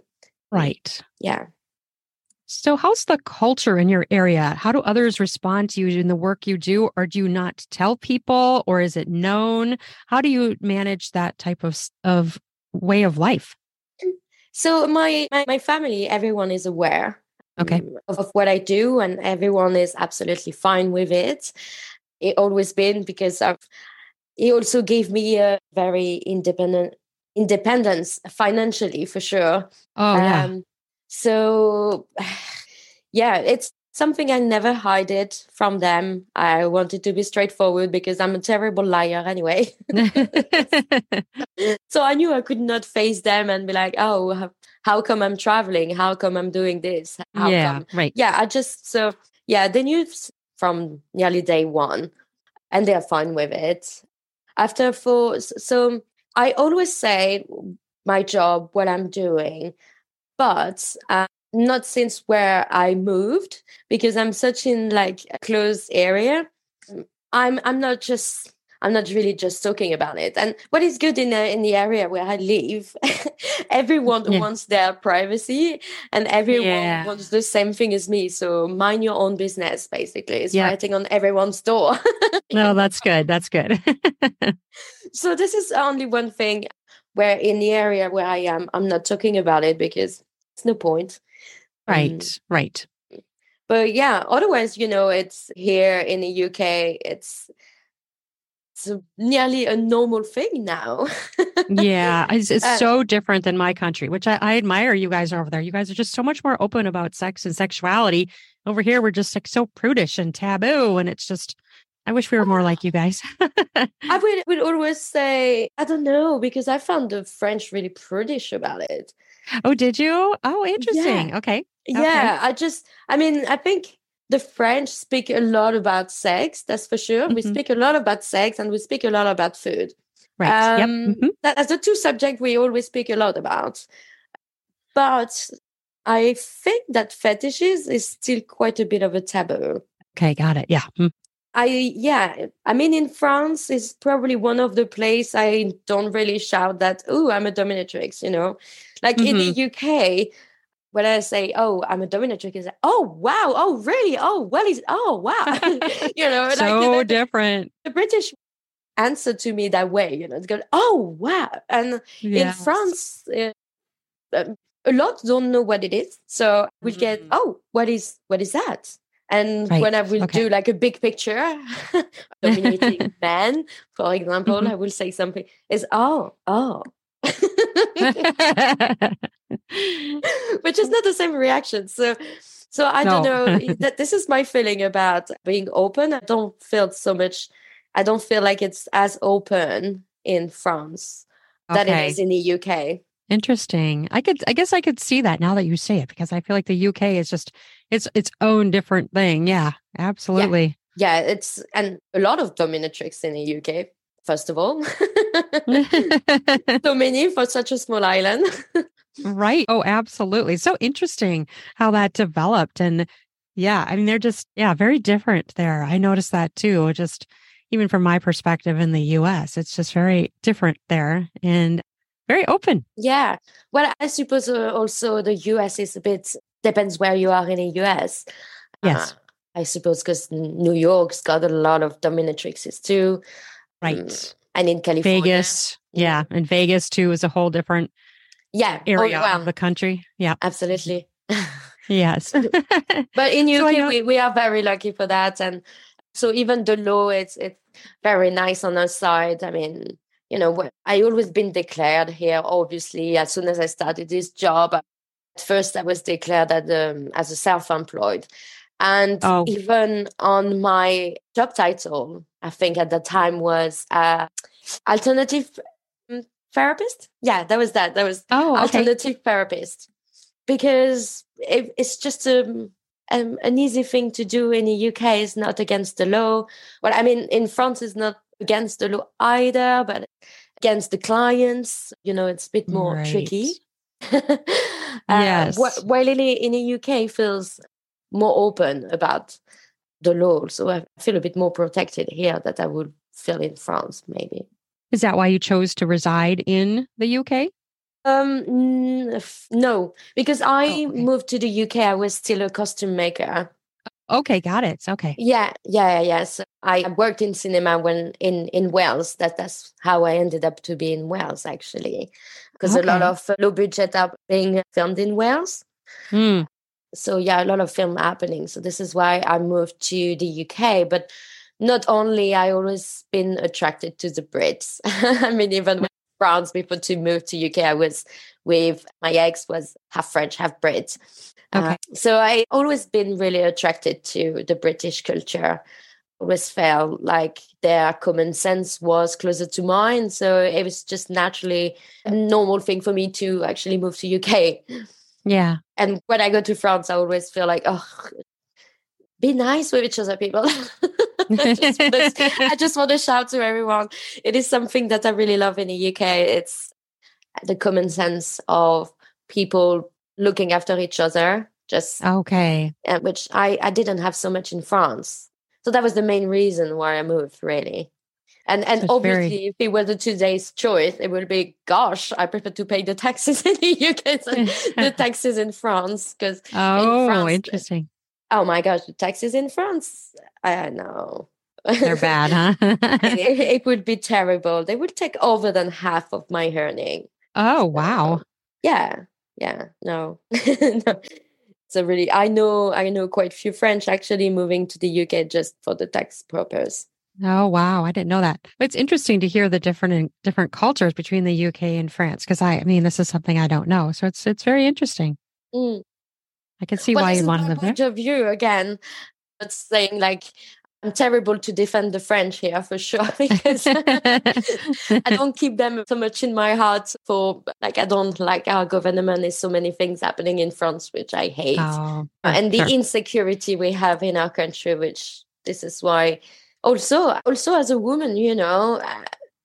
Right. Yeah. So, how's the culture in your area? How do others respond to you in the work you do, or do you not tell people, or is it known? How do you manage that type of of way of life? So, my my, my family, everyone is aware okay. of, of what I do, and everyone is absolutely fine with it. It always been because of he also gave me a very independent independence financially for sure. Oh yeah. Um, so [SIGHS] yeah, it's something I never hide it from them. I wanted to be straightforward because I'm a terrible liar anyway. [LAUGHS] [LAUGHS] so I knew I could not face them and be like, oh, how come I'm traveling? How come I'm doing this? How yeah, come? right. Yeah, I just so yeah, they knew from nearly day one, and they're fine with it. After four, so I always say my job, what I'm doing, but uh, not since where I moved because I'm such in like a closed area. I'm I'm not just I'm not really just talking about it. And what is good in the, in the area where I live, [LAUGHS] everyone yeah. wants their privacy and everyone yeah. wants the same thing as me. So mind your own business, basically. It's yeah. writing on everyone's door. [LAUGHS] no, that's good. That's good. [LAUGHS] so this is only one thing where in the area where I am, I'm not talking about it because it's no point. Right, um, right. But yeah, otherwise, you know, it's here in the UK, it's it's nearly a normal thing now. yeah, [LAUGHS] it's, it's uh, so different than my country, which I, I, admire you guys are over there. You guys are just so much more open about sex and sexuality. Over here, we're just like so prudish and taboo, and it's just. I wish we were more like you [SIGHS] guys. [LAUGHS] I would, would always say, I don't know, because I found the French really prudish about it. Oh, did you? Oh, interesting. Yeah. Okay. Yeah, okay. I just, I mean, I think the French speak a lot about sex, that's for sure. Mm-hmm. We speak a lot about sex and we speak a lot about food. Right. Um, yep. Mm-hmm. That's the two subjects we always speak a lot about. But I think that fetishes is still quite a bit of a taboo. Okay, got it. Yeah. Mm. I yeah, I mean in France is probably one of the place I don't really shout that, oh, I'm a dominatrix, you know. Like mm-hmm. in the mm-hmm. UK, when I say, "Oh, I'm a dominatrix," is like, "Oh, wow! Oh, really? Oh, well, he's oh, wow!" [LAUGHS] you know, so like, the, different. The British answer to me that way, you know, it's going, "Oh, wow!" And yes. in France, uh, a lot don't know what it is, so we mm-hmm. get, "Oh, what is what is that?" And right. when I will okay. do like a big picture, [LAUGHS] dominating [LAUGHS] man, for example, mm-hmm. I will say something is, "Oh, oh." [LAUGHS] which is not the same reaction. So, so I no. don't know [LAUGHS] that this is my feeling about being open. I don't feel so much. I don't feel like it's as open in France okay. that it is in the UK. Interesting. I could I guess I could see that now that you say it because I feel like the UK is just it's its own different thing. Yeah, absolutely. Yeah, yeah it's and a lot of dominatrix in the UK, first of all. [LAUGHS] so many for such a small island. right. Oh, absolutely. So interesting how that developed and yeah, I mean they're just yeah, very different there. I noticed that too. Just even from my perspective in the US, it's just very different there. And very open. Yeah. Well, I suppose uh, also the US is a bit depends where you are in the US. Yes. Uh, I suppose because New York's got a lot of dominatrixes too. Right. Um, and in California. Vegas. Yeah. And Vegas too is a whole different yeah oh, area oh, well, of the country. Yeah. Absolutely. [LAUGHS] yes. [LAUGHS] but in UK so we, we are very lucky for that. And so even the law it's it's very nice on our side. I mean you know, I always been declared here. Obviously, as soon as I started this job, at first I was declared as, um, as a self-employed, and oh. even on my job title, I think at the time was uh, alternative mm, therapist. Yeah, that was that. That was oh, okay. alternative therapist because it, it's just a um, um, an easy thing to do in the UK. It's not against the law. Well, I mean, in France, it's not against the law either, but against the clients, you know, it's a bit more right. tricky. [LAUGHS] uh, yes. While in, in the UK feels more open about the law, so I feel a bit more protected here that I would feel in France, maybe. Is that why you chose to reside in the UK? Um, no, because I oh, okay. moved to the UK. I was still a costume maker. Okay, got it. Okay. Yeah, yeah, yeah yes. I worked in cinema when in in Wales. That that's how I ended up to be in Wales actually, because okay. a lot of low budget are being filmed in Wales. Mm. So yeah, a lot of film happening. So this is why I moved to the UK. But not only I always been attracted to the Brits. [LAUGHS] I mean, even when France before to move to UK, I was with my ex was half French, half Brit. Uh, okay. Uh, so I always been really attracted to the British culture. Always felt like their common sense was closer to mine. So it was just naturally a normal thing for me to actually move to UK. [LAUGHS] Yeah. And when I go to France, I always feel like, oh, be nice with each other, people. [LAUGHS] I, just to, I just want to shout to everyone. It is something that I really love in the UK. It's the common sense of people looking after each other just okay which i i didn't have so much in france so that was the main reason why i moved really and and That's obviously very... if it were the today's choice it would be gosh i prefer to pay the taxes [LAUGHS] in the uk than [LAUGHS] the taxes in france. Because oh in france, interesting. Uh, oh my gosh the taxes in france i know. They're bad huh? [LAUGHS] It, it, would be terrible. They would take over than half of my earning. Oh wow. so, yeah yeah no. No. So really i know i know quite few french actually moving to the uk just for the tax purpose oh wow i didn't know that it's interesting to hear the different different cultures between the uk and france because i i mean this is something i don't know so it's it's very interesting mm. i can see well, why you want to live there of view again it's saying like I'm terrible to defend the French here for sure [LAUGHS] because [LAUGHS] I don't keep them so much in my heart for like I don't like our government. There's so many things happening in France which I hate, oh, and the insecurity we have in our country. Which this is why also also as a woman, you know,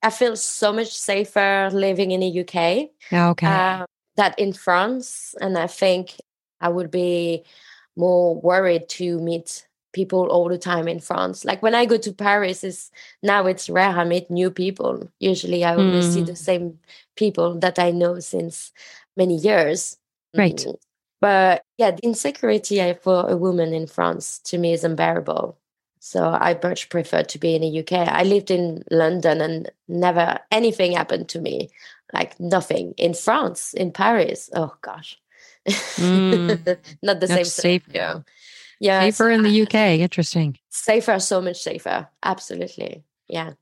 I feel so much safer living in the UK. Okay, uh, that in France, and I think I would be more worried to meet people all the time in France. Like when I go to Paris, is now it's rare I meet new people. Usually I only mm. see the hmm. same people that I know since many years. Right. Mm. But yeah, the insecurity for a woman in France to me is unbearable. So I much prefer to be in the UK. I lived in London and never anything happened to me. Like nothing. In France, in Paris, oh gosh. Mm. [LAUGHS] Not the same safe. Yeah. Yeah. Safer in the UK. Interesting. Safer, so much safer. Absolutely. Yeah.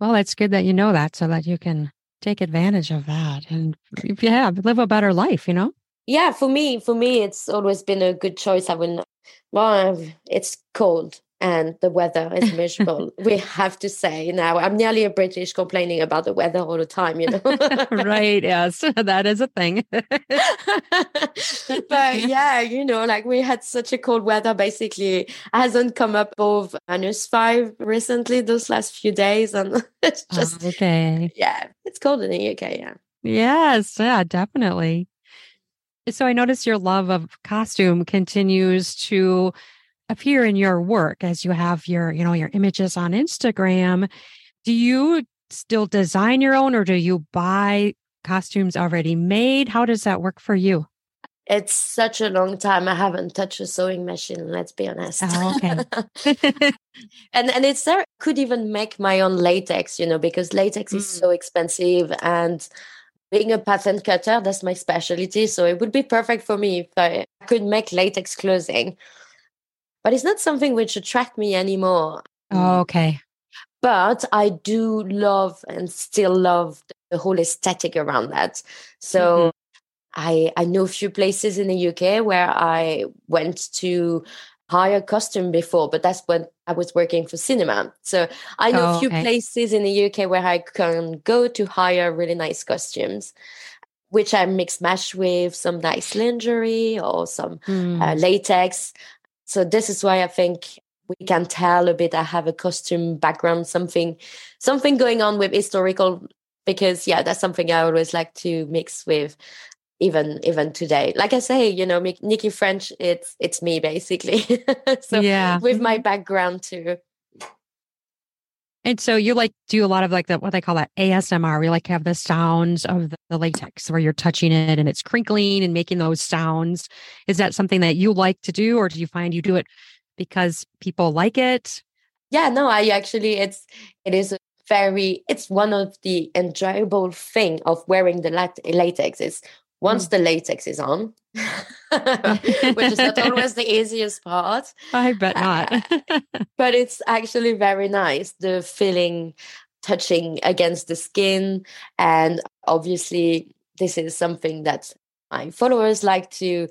Well, it's good that you know that so that you can take advantage of that and [LAUGHS] yeah, live a better life, you know? Yeah, for me, for me, it's always been a good choice. I will, well, it's cold and the weather is [LAUGHS] miserable. we have to say now, I'm nearly a British complaining about the weather all the time, you know? [LAUGHS] right. Yes, [LAUGHS] that is a thing. but yeah, you know, like we had such a cold weather basically hasn't come up above minus five recently, those last few days. And it's oh, just, oh, okay. Yeah, it's cold in the UK. Yeah. Yes. Yeah, definitely. So I notice your love of costume continues to appear in your work as you have your, you know, your images on Instagram. Do you still design your own or do you buy costumes already made? How does that work for you? It's such a long time. I haven't touched a sewing machine, let's be honest. Oh, okay. [LAUGHS] and and it's there could even make my own latex, you know, because latex mm. is so expensive and being a pattern cutter, that's my specialty. So it would be perfect for me if I could make latex clothing but it's not something which attract me anymore. Oh, okay. But I do love and still love the whole aesthetic around that. So mm-hmm. I I know a few places in the UK where I went to hire costume before, but that's when I was working for cinema. So I know oh, a few okay. places in the UK where I can go to hire really nice costumes, which I mix match with some nice lingerie or some mm. uh, latex. So this is why I think we can tell a bit. I have a costume background, something, something going on with historical, because yeah, that's something I always like to mix with even even today. Like i say you know Nikky French it's it's me basically. [LAUGHS] So yeah. with my mm-hmm. background too and so you like do a lot of like the what they call that ASMR. We like have the sounds of the, latex where you're touching it and it's crinkling and making those sounds. Is that something that you like to do, or do you find you do it because people like it? Yeah, no, I actually it's it is a very it's one of the enjoyable thing of wearing the latex is once mm. the latex is on, [LAUGHS] which is not always the easiest part. [LAUGHS] I bet not. uh, but it's actually very nice. The feeling touching against the skin. And obviously, this is something that my followers like to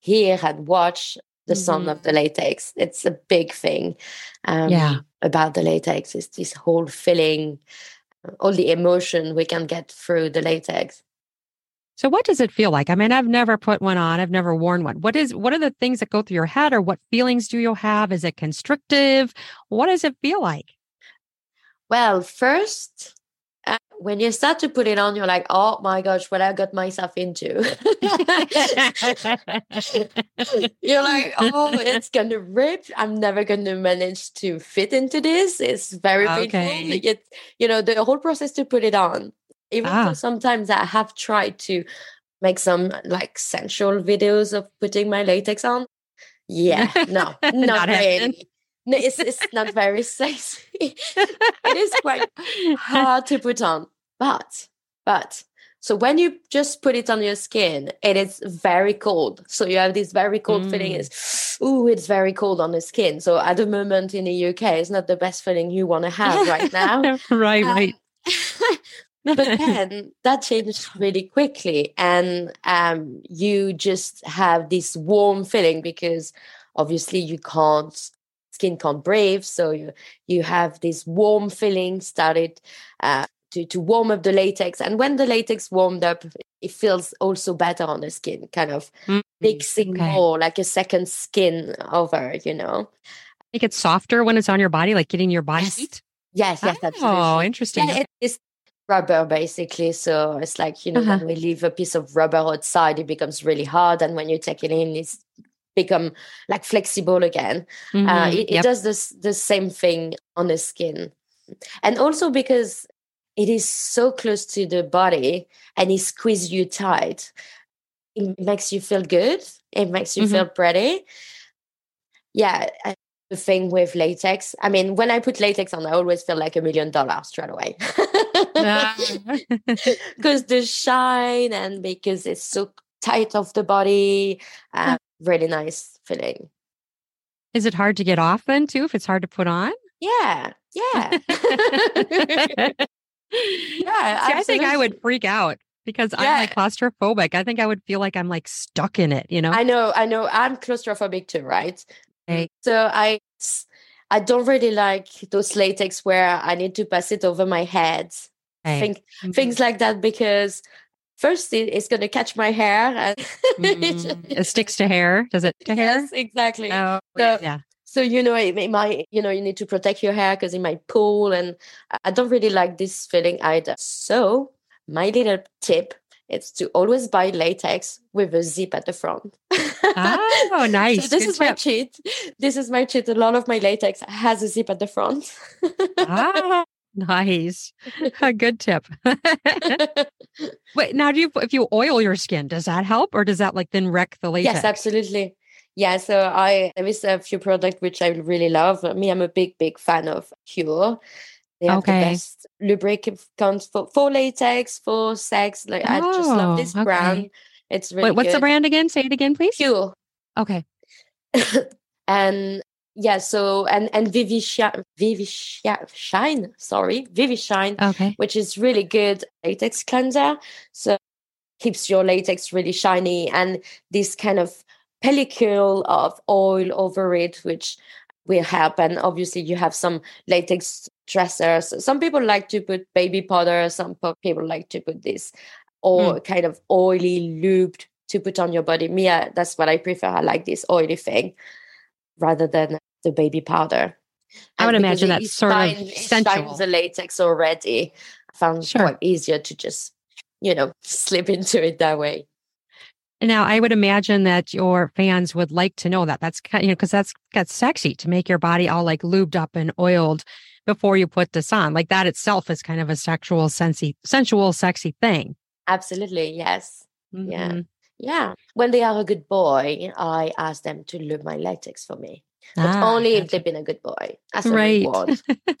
hear and watch the mm-hmm. sound of the latex. It's a big thing um, yeah. about the latex. It's this whole feeling, all the emotion we can get through the latex. So what does it feel like? I mean, I've never put one on. I've never worn one. What is what are the things that go through your head or what feelings do you have? Is it constrictive? What does it feel like? Well, first uh, when you start to put it on, you're like, oh my gosh, what I got myself into. [LAUGHS] you're like, oh, it's [LAUGHS] gonna rip. I'm never gonna manage to fit into this. It's very okay. painful. It, you know, the whole process to put it on even ah. though sometimes I have tried to make some like sensual videos of putting my latex on. Yeah, no, [LAUGHS] not, not really. No, it's, it's not very [LAUGHS] sexy. it is quite [LAUGHS] hard to put on. But, but, so when you just put it on your skin, it is very cold. So you have this very cold mm. feeling. Is ooh, it's very cold on the skin. So at the moment in the UK, it's not the best feeling you want to have right now. right, um, right but [LAUGHS] then that changed really quickly and um, you just have this warm feeling because obviously you can't skin can't breathe so you you have this warm feeling started uh, to, to warm up the latex and when the latex warmed up it feels also better on the skin kind of mm-hmm. mixing okay. more like a second skin over you know it softer when it's on your body like getting your body yes. heat Yes, yes, oh, absolutely. interesting. Yeah, it is rubber basically. So it's like, you know, uh-huh. when we leave a piece of rubber outside, it becomes really hard. And when you take it in, it's become like flexible again. Uh, mm-hmm. Uh, it, yep. it does this the same thing on the skin. And also because it is so close to the body and it squeezes you tight, it makes you feel good. It makes you mm-hmm. feel pretty. Yeah, the thing with latex. I mean, when I put latex on, I always feel like a million dollars straight away. [LAUGHS] [LAUGHS] Because the shine and because it's so tight off the body. Uh, really nice feeling. Is it hard to get off then too if it's hard to put on? Yeah. Yeah. [LAUGHS] [LAUGHS] Yeah, See, I think I would freak out because I'm like claustrophobic. I think I would feel like I'm like stuck in it, you know? I know, I know. I'm claustrophobic too, right? Okay. So I, I don't really like those latex where I need to pass it over my head. Okay. Think Mhm. things like that because first it, it's going to catch my hair. And Mm, [LAUGHS] it sticks to hair. Does it to hair? yes, exactly. Oh, So- yeah. So you know, it, it might you know you need to protect your hair because it might pull, and I- don't really like this feeling either. So my little tip is to always buy latex with a zip at the front. Oh, [LAUGHS] nice. So this Good is my cheat. This is my cheat. A lot of my latex has a zip at the front. ah, [LAUGHS] nice. A [LAUGHS] good tip. [LAUGHS] Wait, now do you if you oil your skin, does that help or does that like then wreck the latex? yes, absolutely. Yeah, so I there is a few products which I really love. Me, I'm a big, big fan of pjur. They have Okay. the best lubricants for, for latex, for sex. Like I just love oh, this Oh, okay. brand. It's really Wait, what's the brand again? Say it again, please. pjur. Okay. and yeah, so and and Vivishine, Vivishine, sorry, Vivishine, Okay. which is really good latex cleanser. So keeps your latex really shiny and this kind of pellicle of oil over it, which will help. And obviously you have some latex dressers. Some people like to put baby powder, some people like to put this or kind of oily lubed to put on your body. Me, uh, that's what I prefer. I like this oily thing rather than the baby powder. I would imagine it sort of sensual. the latex already. I found Sure. quite easier to just, you know, [LAUGHS] slip into it that way. Now, I would imagine that your fans would like to know that. That's kind, you know, because that's that's sexy to make your body all like lubed up and oiled before you put this on. Like that itself is kind of a sexual, sensy, sensual, sexy thing. Absolutely, yes. Yeah. Mm-hmm. Yeah. When they are a good boy, I ask them to lube my latex for me. But Ah, only if they've been a good boy. As a Right. reward. [LAUGHS]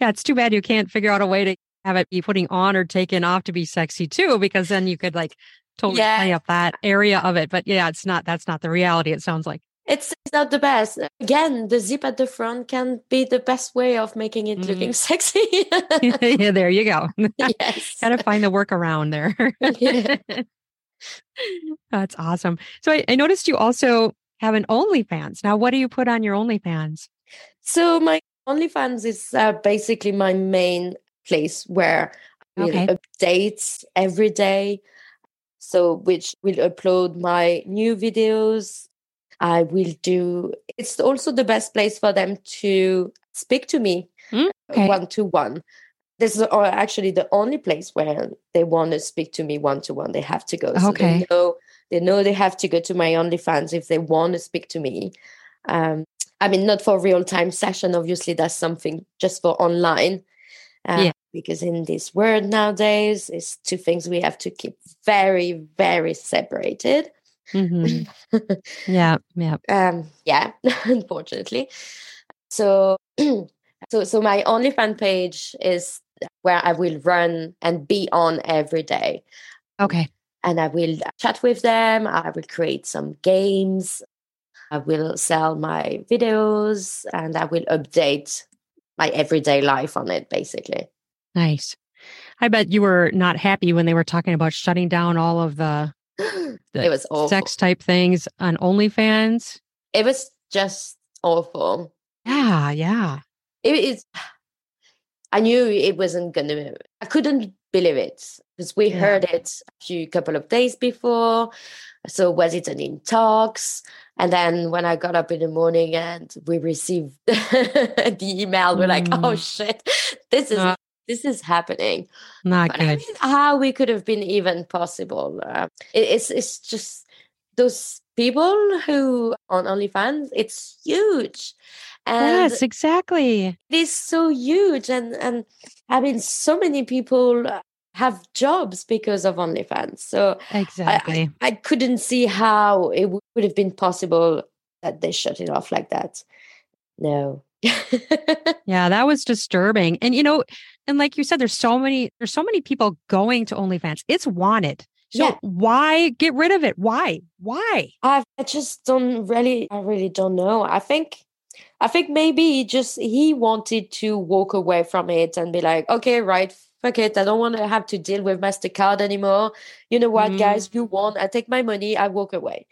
yeah, it's too bad you can't figure out a way to have it be putting on or taken off to be sexy too, because then you could like totally play up that area of it. But yeah, it's not. That's not the reality. It sounds like. It's, it's not the best. Again, the zip at the front can be the best way of making it looking [LAUGHS] sexy. [LAUGHS] yeah, there you go. [LAUGHS] yes. Got to find the workaround there. Yeah. That's awesome. So I, I noticed you also have an OnlyFans. Now, what do you put on your OnlyFans? So my OnlyFans is uh, basically my main place where I will Okay. update every day. So which will upload my new videos. I will do. It's also the best place for them to speak to me one to one. This is actually the only place where they want to speak to me one to one. They have to go. So Okay. they know they know they have to go to my OnlyFans if they want to speak to me. Um, I mean, not for real time session. Obviously, that's something just for online. Uh, Yeah. Because in this world nowadays, it's two things we have to keep very, very separated. Mhm. yeah, yeah. [LAUGHS] Um, yeah, [LAUGHS] unfortunately. So, [CLEARS THROAT] so, so my only fan page is where I will run and be on every day, Okay. and I will chat with them. I will create some games. I will sell my videos, and I will update my everyday life on it, basically. Nice. I bet you were not happy when they were talking about shutting down all of the it was awful. sex type things on OnlyFans. It was just awful. Yeah, yeah. it is i knew it wasn't gonna i couldn't believe it because we Yeah. heard it a few couple of days before so was it an in talks and then when i got up in the morning and we received [LAUGHS] the email we're like oh Mm. shit this is Uh. This is happening Not but I mean, how we could have been even possible uh, it, it's it's just those people who on OnlyFans it's huge and yes, exactly. it is so huge and and i mean so many people uh, have jobs because of onlyfans so Exactly. I, I couldn't see how it would have been possible that they shut it off like that no [LAUGHS] Yeah, that was disturbing. And you know, and like you said, there's so many, there's so many people going to OnlyFans. It's wanted. So Yeah. why get rid of it? Why? Why? I, I just don't really i really don't know i think I think maybe he just he wanted to walk away from it and be like, okay, right, fuck it. I don't want to have to deal with MasterCard anymore. You know what, mm. guys, you won. I take my money, I walk away.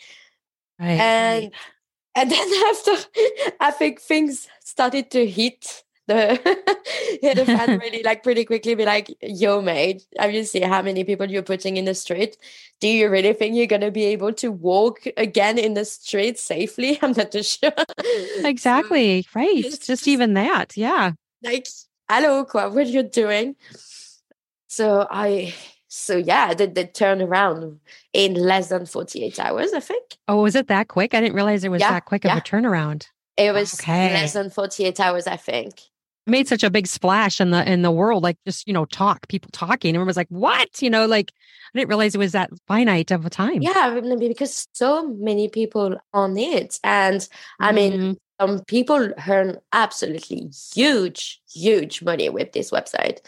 Right. And [LAUGHS] and then after [LAUGHS] I think things started to hit the [LAUGHS] the fan [LAUGHS] really like pretty quickly be like, yo, mate, have you seen how many people you're putting in the street? Do you really think you're gonna be able to walk again in the street safely? [LAUGHS] I'm not too sure. Exactly. So, right. Just, just even that. Yeah. Like, hello, what are you doing? So I so yeah, they, they turned around in less than 48 hours, I think. Oh, was it that quick? I didn't realize it was yeah, that quick of a turnaround. It was okay. less than 48 hours, I think made such a big splash in the in the world like just you know talk people talking. Everyone was like what? You know like i didn't realize it was that finite of a time. Yeah because so many people on it and i mean mm-hmm. some people earn absolutely huge huge money with this website.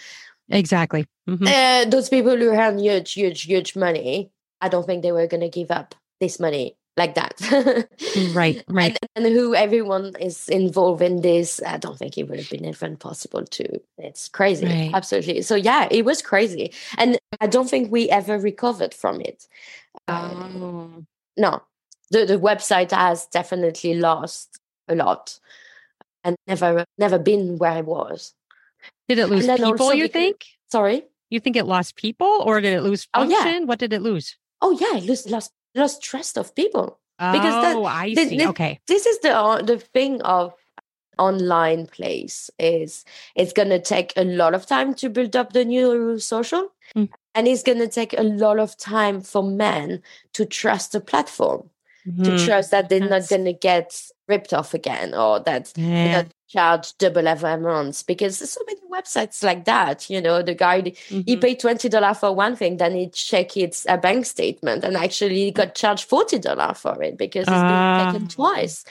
Exactly. Mm-hmm. uh, those people who earn huge huge huge money i don't think they were going to give up this money like that. right, [LAUGHS] right. And, and, who everyone is involved in this, I don't think it would have been even possible to. It's crazy. Right. Absolutely. So, yeah, it was crazy. And I don't think we ever recovered from it. Um, oh. no, the, the website has definitely lost a lot and never never been where it was. Did it lose people, you think? Sorry? You think it lost people or did it lose function? Oh, yeah. What did it lose? Oh, yeah, it lost, lost lost trust of people. Oh, because that, I see. This, okay. This is the uh, the thing of online place is it's going to take a lot of time to build up the new social mm. and it's going to take a lot of time for men to trust the platform mm-hmm. to trust that they're That's... not going to get ripped off again or that yeah. Charge double every month because there's so many websites like that you know the guy mm-hmm. he paid $20 for one thing then he checked his a bank statement and actually got charged $40 for it because it's uh... been taken ah. twice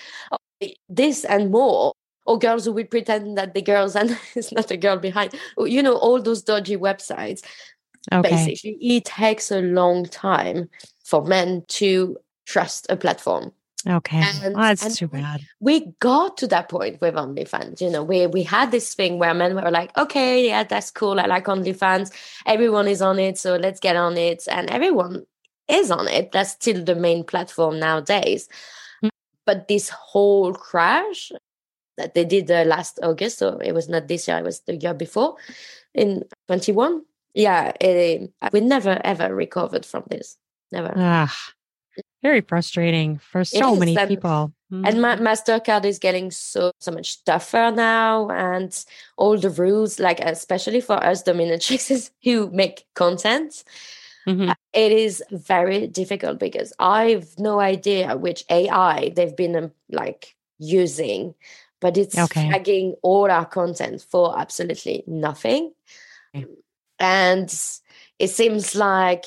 this and more or girls who will pretend that the girls and [LAUGHS] it's not a girl behind you know all those dodgy websites okay. basically it takes a long time for men to trust a platform Okay. And, well, that's and too bad. We got to that point with OnlyFans. You know, we we had this thing where men were like, okay, yeah, that's cool. I like OnlyFans. Everyone is on it, so let's get on it. And everyone is on it. That's still the main platform nowadays. Mm-hmm. But this whole crash that they did uh, last August, so it was not this year, it was the year before in 21. Yeah, it, we never ever recovered from this. Never. Ah, very frustrating for so many and, people. Mm-hmm. And Ma- Mastercard is getting so so much tougher now, and all the rules, like especially for us dominatrixes [LAUGHS] who make content, mm-hmm. Uh, it is very difficult because I've no idea which AI they've been um, like using, but it's okay. flagging all our content for absolutely nothing, okay. and it seems like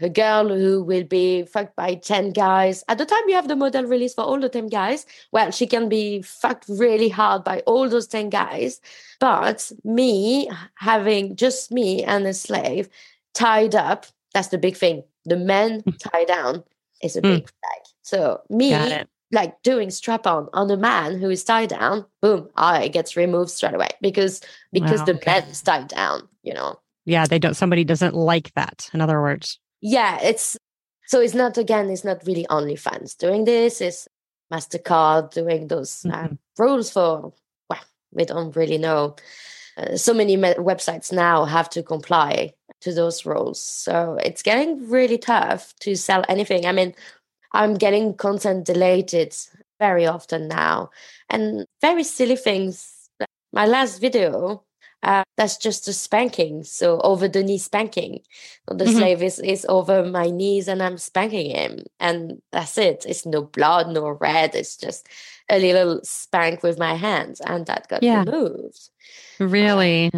a girl who will be fucked by 10 guys. At the time you have the model release for all the 10 guys, well, she can be fucked really hard by all those 10 guys. But me having just me and a slave tied up, that's the big thing. The men tied down is a big mm. flag. So me like doing strap on on a man who is tied down, boom, I gets removed straight away because because wow, the okay. man is tied down, you know. Yeah, they don't somebody doesn't like that, in other words yeah, it's so it's not again, it's not really OnlyFans doing this. It's Mastercard doing those uh, mm-hmm. rules for. Well, we don't really know. Uh, so many me- websites now have to comply to those rules, so it's getting really tough to sell anything. I mean, I'm getting content deleted very often now, and very silly things. My last video uh, that's just a spanking. So over the knee spanking. The mm-hmm. slave is, is over my knees and I'm spanking him. And that's it. It's no blood, no red. It's just a little spank with my hands. And that got yeah. removed. Really?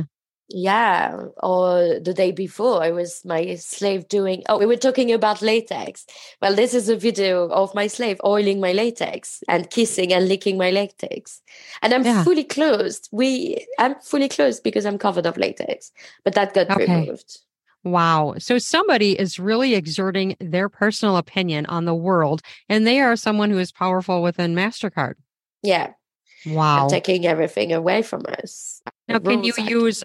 Yeah or the day before i was my slave doing oh we were talking about latex well this is a video of my slave oiling my latex and kissing and licking my latex and i'm yeah. fully closed we i'm fully closed because i'm covered of latex but that got okay. removed Wow. So somebody is really exerting their personal opinion on the world, and they are someone who is powerful within MasterCard. Yeah. Wow. taking everything away from us. Now, can you use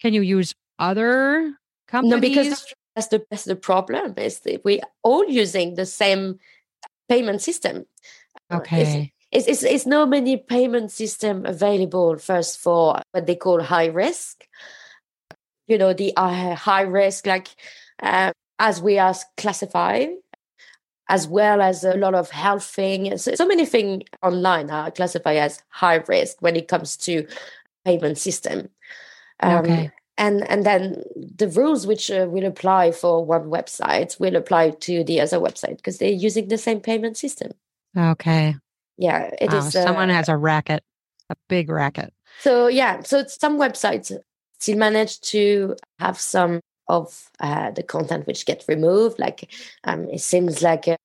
can you use other companies? No, because that's the that's the problem is that we all using the same payment system. Uh, okay. It's, it's, it's, it's no many payment system available first for what they call high risk. You know, the uh, high risk, like uh, as we are classified, as well as a lot of health things. So, so many things online are classified as high risk when it comes to payment system. Um, okay. And, and then the rules which uh, will apply for one website will apply to the other website because they're using the same payment system. Okay. Yeah, it wow, is. Someone uh, has a racket, a big racket. So yeah, so some websites still manage to have some of uh, the content which get removed. Like um, it seems like uh,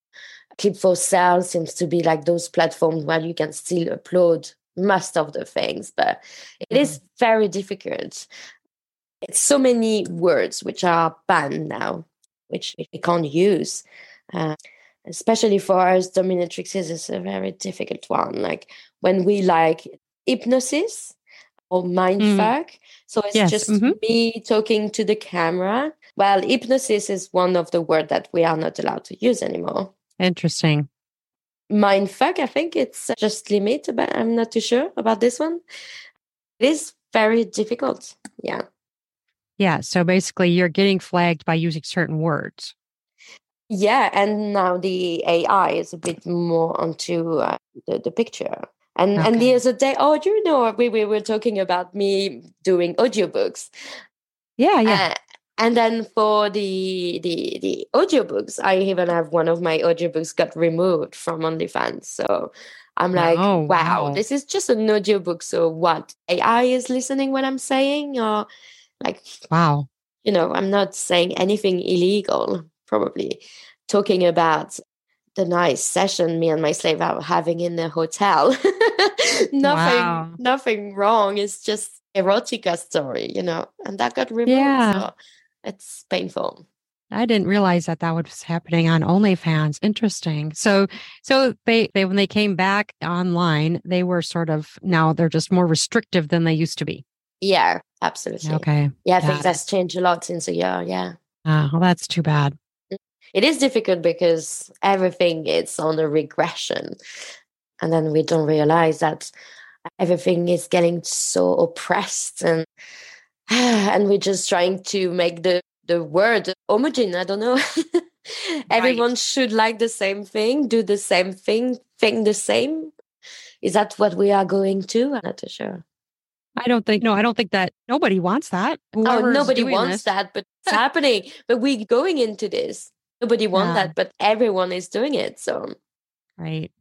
Clip4Sale seems to be like those platforms where you can still upload most of the things, but it mm-hmm. is very difficult. It's so many words which are banned now, which we can't use. Uh, especially for us dominatrixes, is a very difficult one. Like when we like hypnosis or mind mm. fuck. So it's yes. just mm-hmm. me talking to the camera. Well, hypnosis is one of the words that we are not allowed to use anymore. Interesting. Mind fuck, I think it's just limit, but I'm not too sure about this one. It is very difficult. Yeah. Yeah. So basically, you're getting flagged by using certain words. Yeah. And now the AI is a bit more onto uh, the, the picture. And okay. and the other day, oh, do you know we, we were talking about me doing audiobooks. Yeah, yeah. Uh, and then for the the the audiobooks, I even have one of my audiobooks got removed from OnlyFans. So I'm like, oh, wow, wow, this is just an audiobook. So what? AI is listening what I'm saying, or like, wow, you know, I'm not saying anything illegal. Probably talking about the nice session me and my slave are having in the hotel. [LAUGHS] nothing, wow. nothing wrong. It's just erotica story, you know, and that got removed. Yeah. So it's painful. I didn't realize that that was happening on OnlyFans. Interesting. So, so they, they when they came back online, they were sort of now they're just more restrictive than they used to be. Yeah, absolutely. Okay. Yeah, things has changed a lot since a year. Yeah. Ah, well, that's too bad it is difficult because everything is on a regression and then we don't realize that everything is getting so oppressed and [SIGHS] and we're just trying to make the the word homogeneous i don't know [LAUGHS] everyone right. should like the same thing do the same thing think the same is that what we are going to i'm not sure I don't think no, I don't think that nobody wants that. Whoever's oh, nobody wants this. that, but it's [LAUGHS] happening. But we're going into this nobody want yeah. that but everyone is doing it so right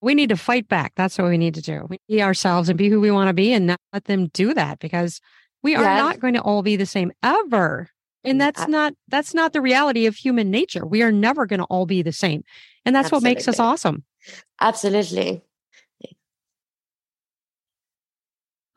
we need to fight back that's what we need to do we be ourselves and be who we want to be and not let them do that because we are not going to all be the same ever and that's not that's not the reality of human nature we are never going to all be the same and that's Absolutely. what makes us awesome Absolutely.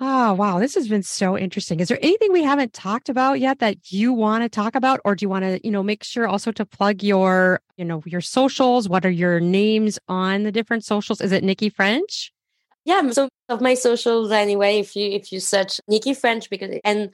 Oh, wow. This has been so interesting. Is there anything we haven't talked about yet that you want to talk about? Or do you want to, you know, make sure also to plug your, you know, your socials? What are your names on the different socials? Is it Nikky French? Yeah. So of my socials anyway, if you if you search Nikky French because and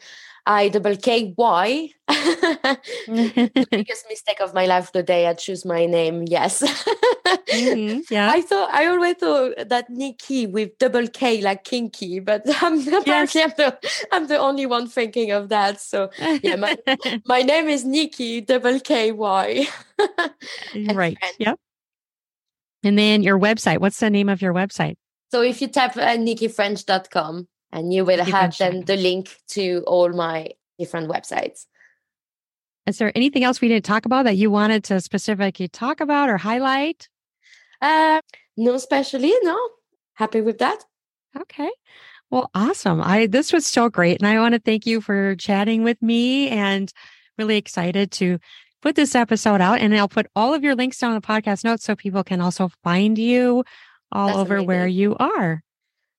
I double K Y. [LAUGHS] the biggest mistake of my life the day I choose my name. Yes. mm-hmm, [LAUGHS] yeah. I thought I always thought that Nikky with double K like kinky, but [LAUGHS] I'm apparently yes. I'm, the, I'm the only one thinking of that. So yeah, my, my name is Nikky double K Y. right. Yep. And then your website. What's the name of your website? So if you type uh, nikkyfrench.com, and you will have then the link to all my different websites. Is there anything else we didn't talk about that you wanted to specifically talk about or highlight? Uh, no, especially no. Happy with that. Okay. Well, awesome. I this was so great, and I want to thank you for chatting with me. And really excited to put this episode out. And I'll put all of your links down in the podcast notes so people can also find you all That's over amazing. where you are.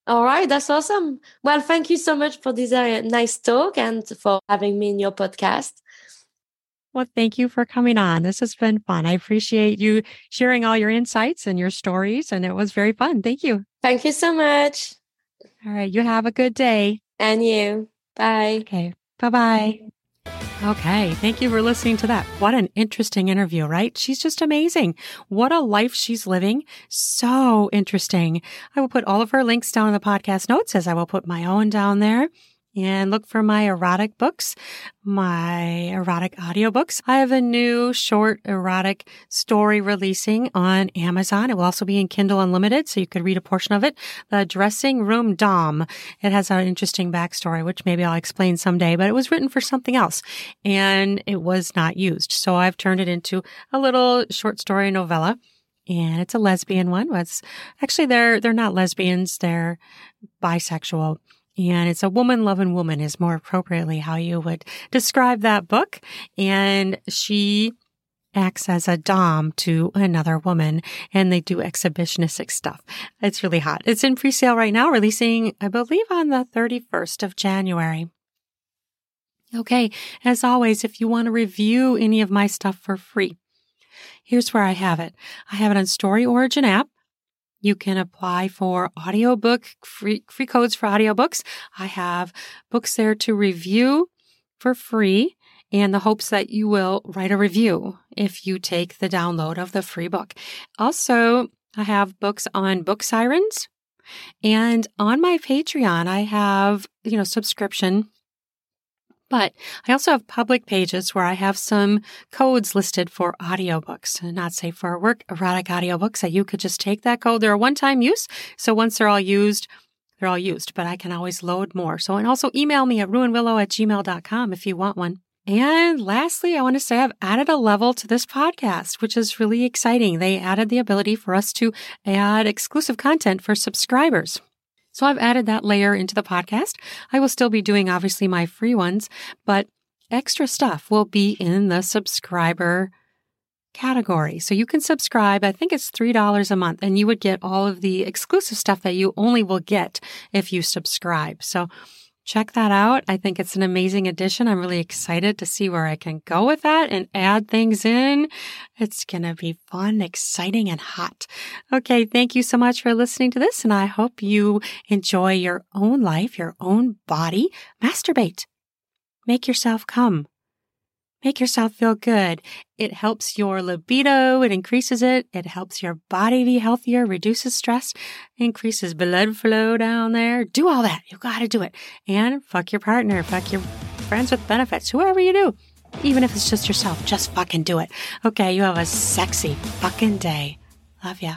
All right, that's awesome. Well, thank you so much for this uh, nice talk and for having me in your podcast. Well, thank you for coming on. This has been fun. I appreciate you sharing all your insights and your stories, and it was very fun. Thank you. Thank you so much. All right. You have a good day. And you. Bye. Okay. Bye bye. Okay. Thank you for listening to that. What an interesting interview, right? She's just amazing. What a life she's living. So interesting. I will put all of her links down in the podcast notes as I will put my own down there and look for my erotic books, my erotic audiobooks. I have a new short erotic story releasing on Amazon. It will also be in Kindle Unlimited, so you could read a portion of it. The Dressing Room Dom. It has an interesting backstory, which maybe I'll explain someday, but it was written for something else and it was not used. So I've turned it into a little short story novella and it's a lesbian one. It's actually they're they're not lesbians, they're bisexual and it's a woman loving woman is more appropriately how you would describe that book. And she acts as a dom to another woman and they do exhibitionistic stuff. It's really hot. It's in pre-sale right now, releasing, I believe, on the 31st of January. Okay. As always, if you want to review any of my stuff for free, here's where I have it. I have it on Story Origin app. You can apply for audiobook free, free codes for audiobooks. I have books there to review for free and the hopes that you will write a review if you take the download of the free book. Also, I have books on BookSirens and on my Patreon, I have, you know, subscription but I also have public pages where I have some codes listed for audiobooks, not safe for work erotic audiobooks that you could just take that code. They're a one-time use. So once they're all used, they're all used, but I can always load more. So, and also email me at ruinwillow at gmail.com if you want one. And lastly, I want to say I've added a level to this podcast, which is really exciting. They added the ability for us to add exclusive content for subscribers. So I've added that layer into the podcast. I will still be doing obviously my free ones, but extra stuff will be in the subscriber category. So you can subscribe. I think it's $3 a month and you would get all of the exclusive stuff that you only will get if you subscribe. So check that out. I think it's an amazing addition. I'm really excited to see where I can go with that and add things in. It's going to be fun, exciting, and hot. Okay. Thank you so much for listening to this. And I hope you enjoy your own life, your own body. Masturbate. Make yourself come. Make yourself feel good. It helps your libido. It increases it. It helps your body be healthier, reduces stress, increases blood flow down there. Do all that. You got to do it. And fuck your partner, fuck your friends with benefits, whoever you do. Even if it's just yourself, just fucking do it. Okay, you have a sexy fucking day. Love ya.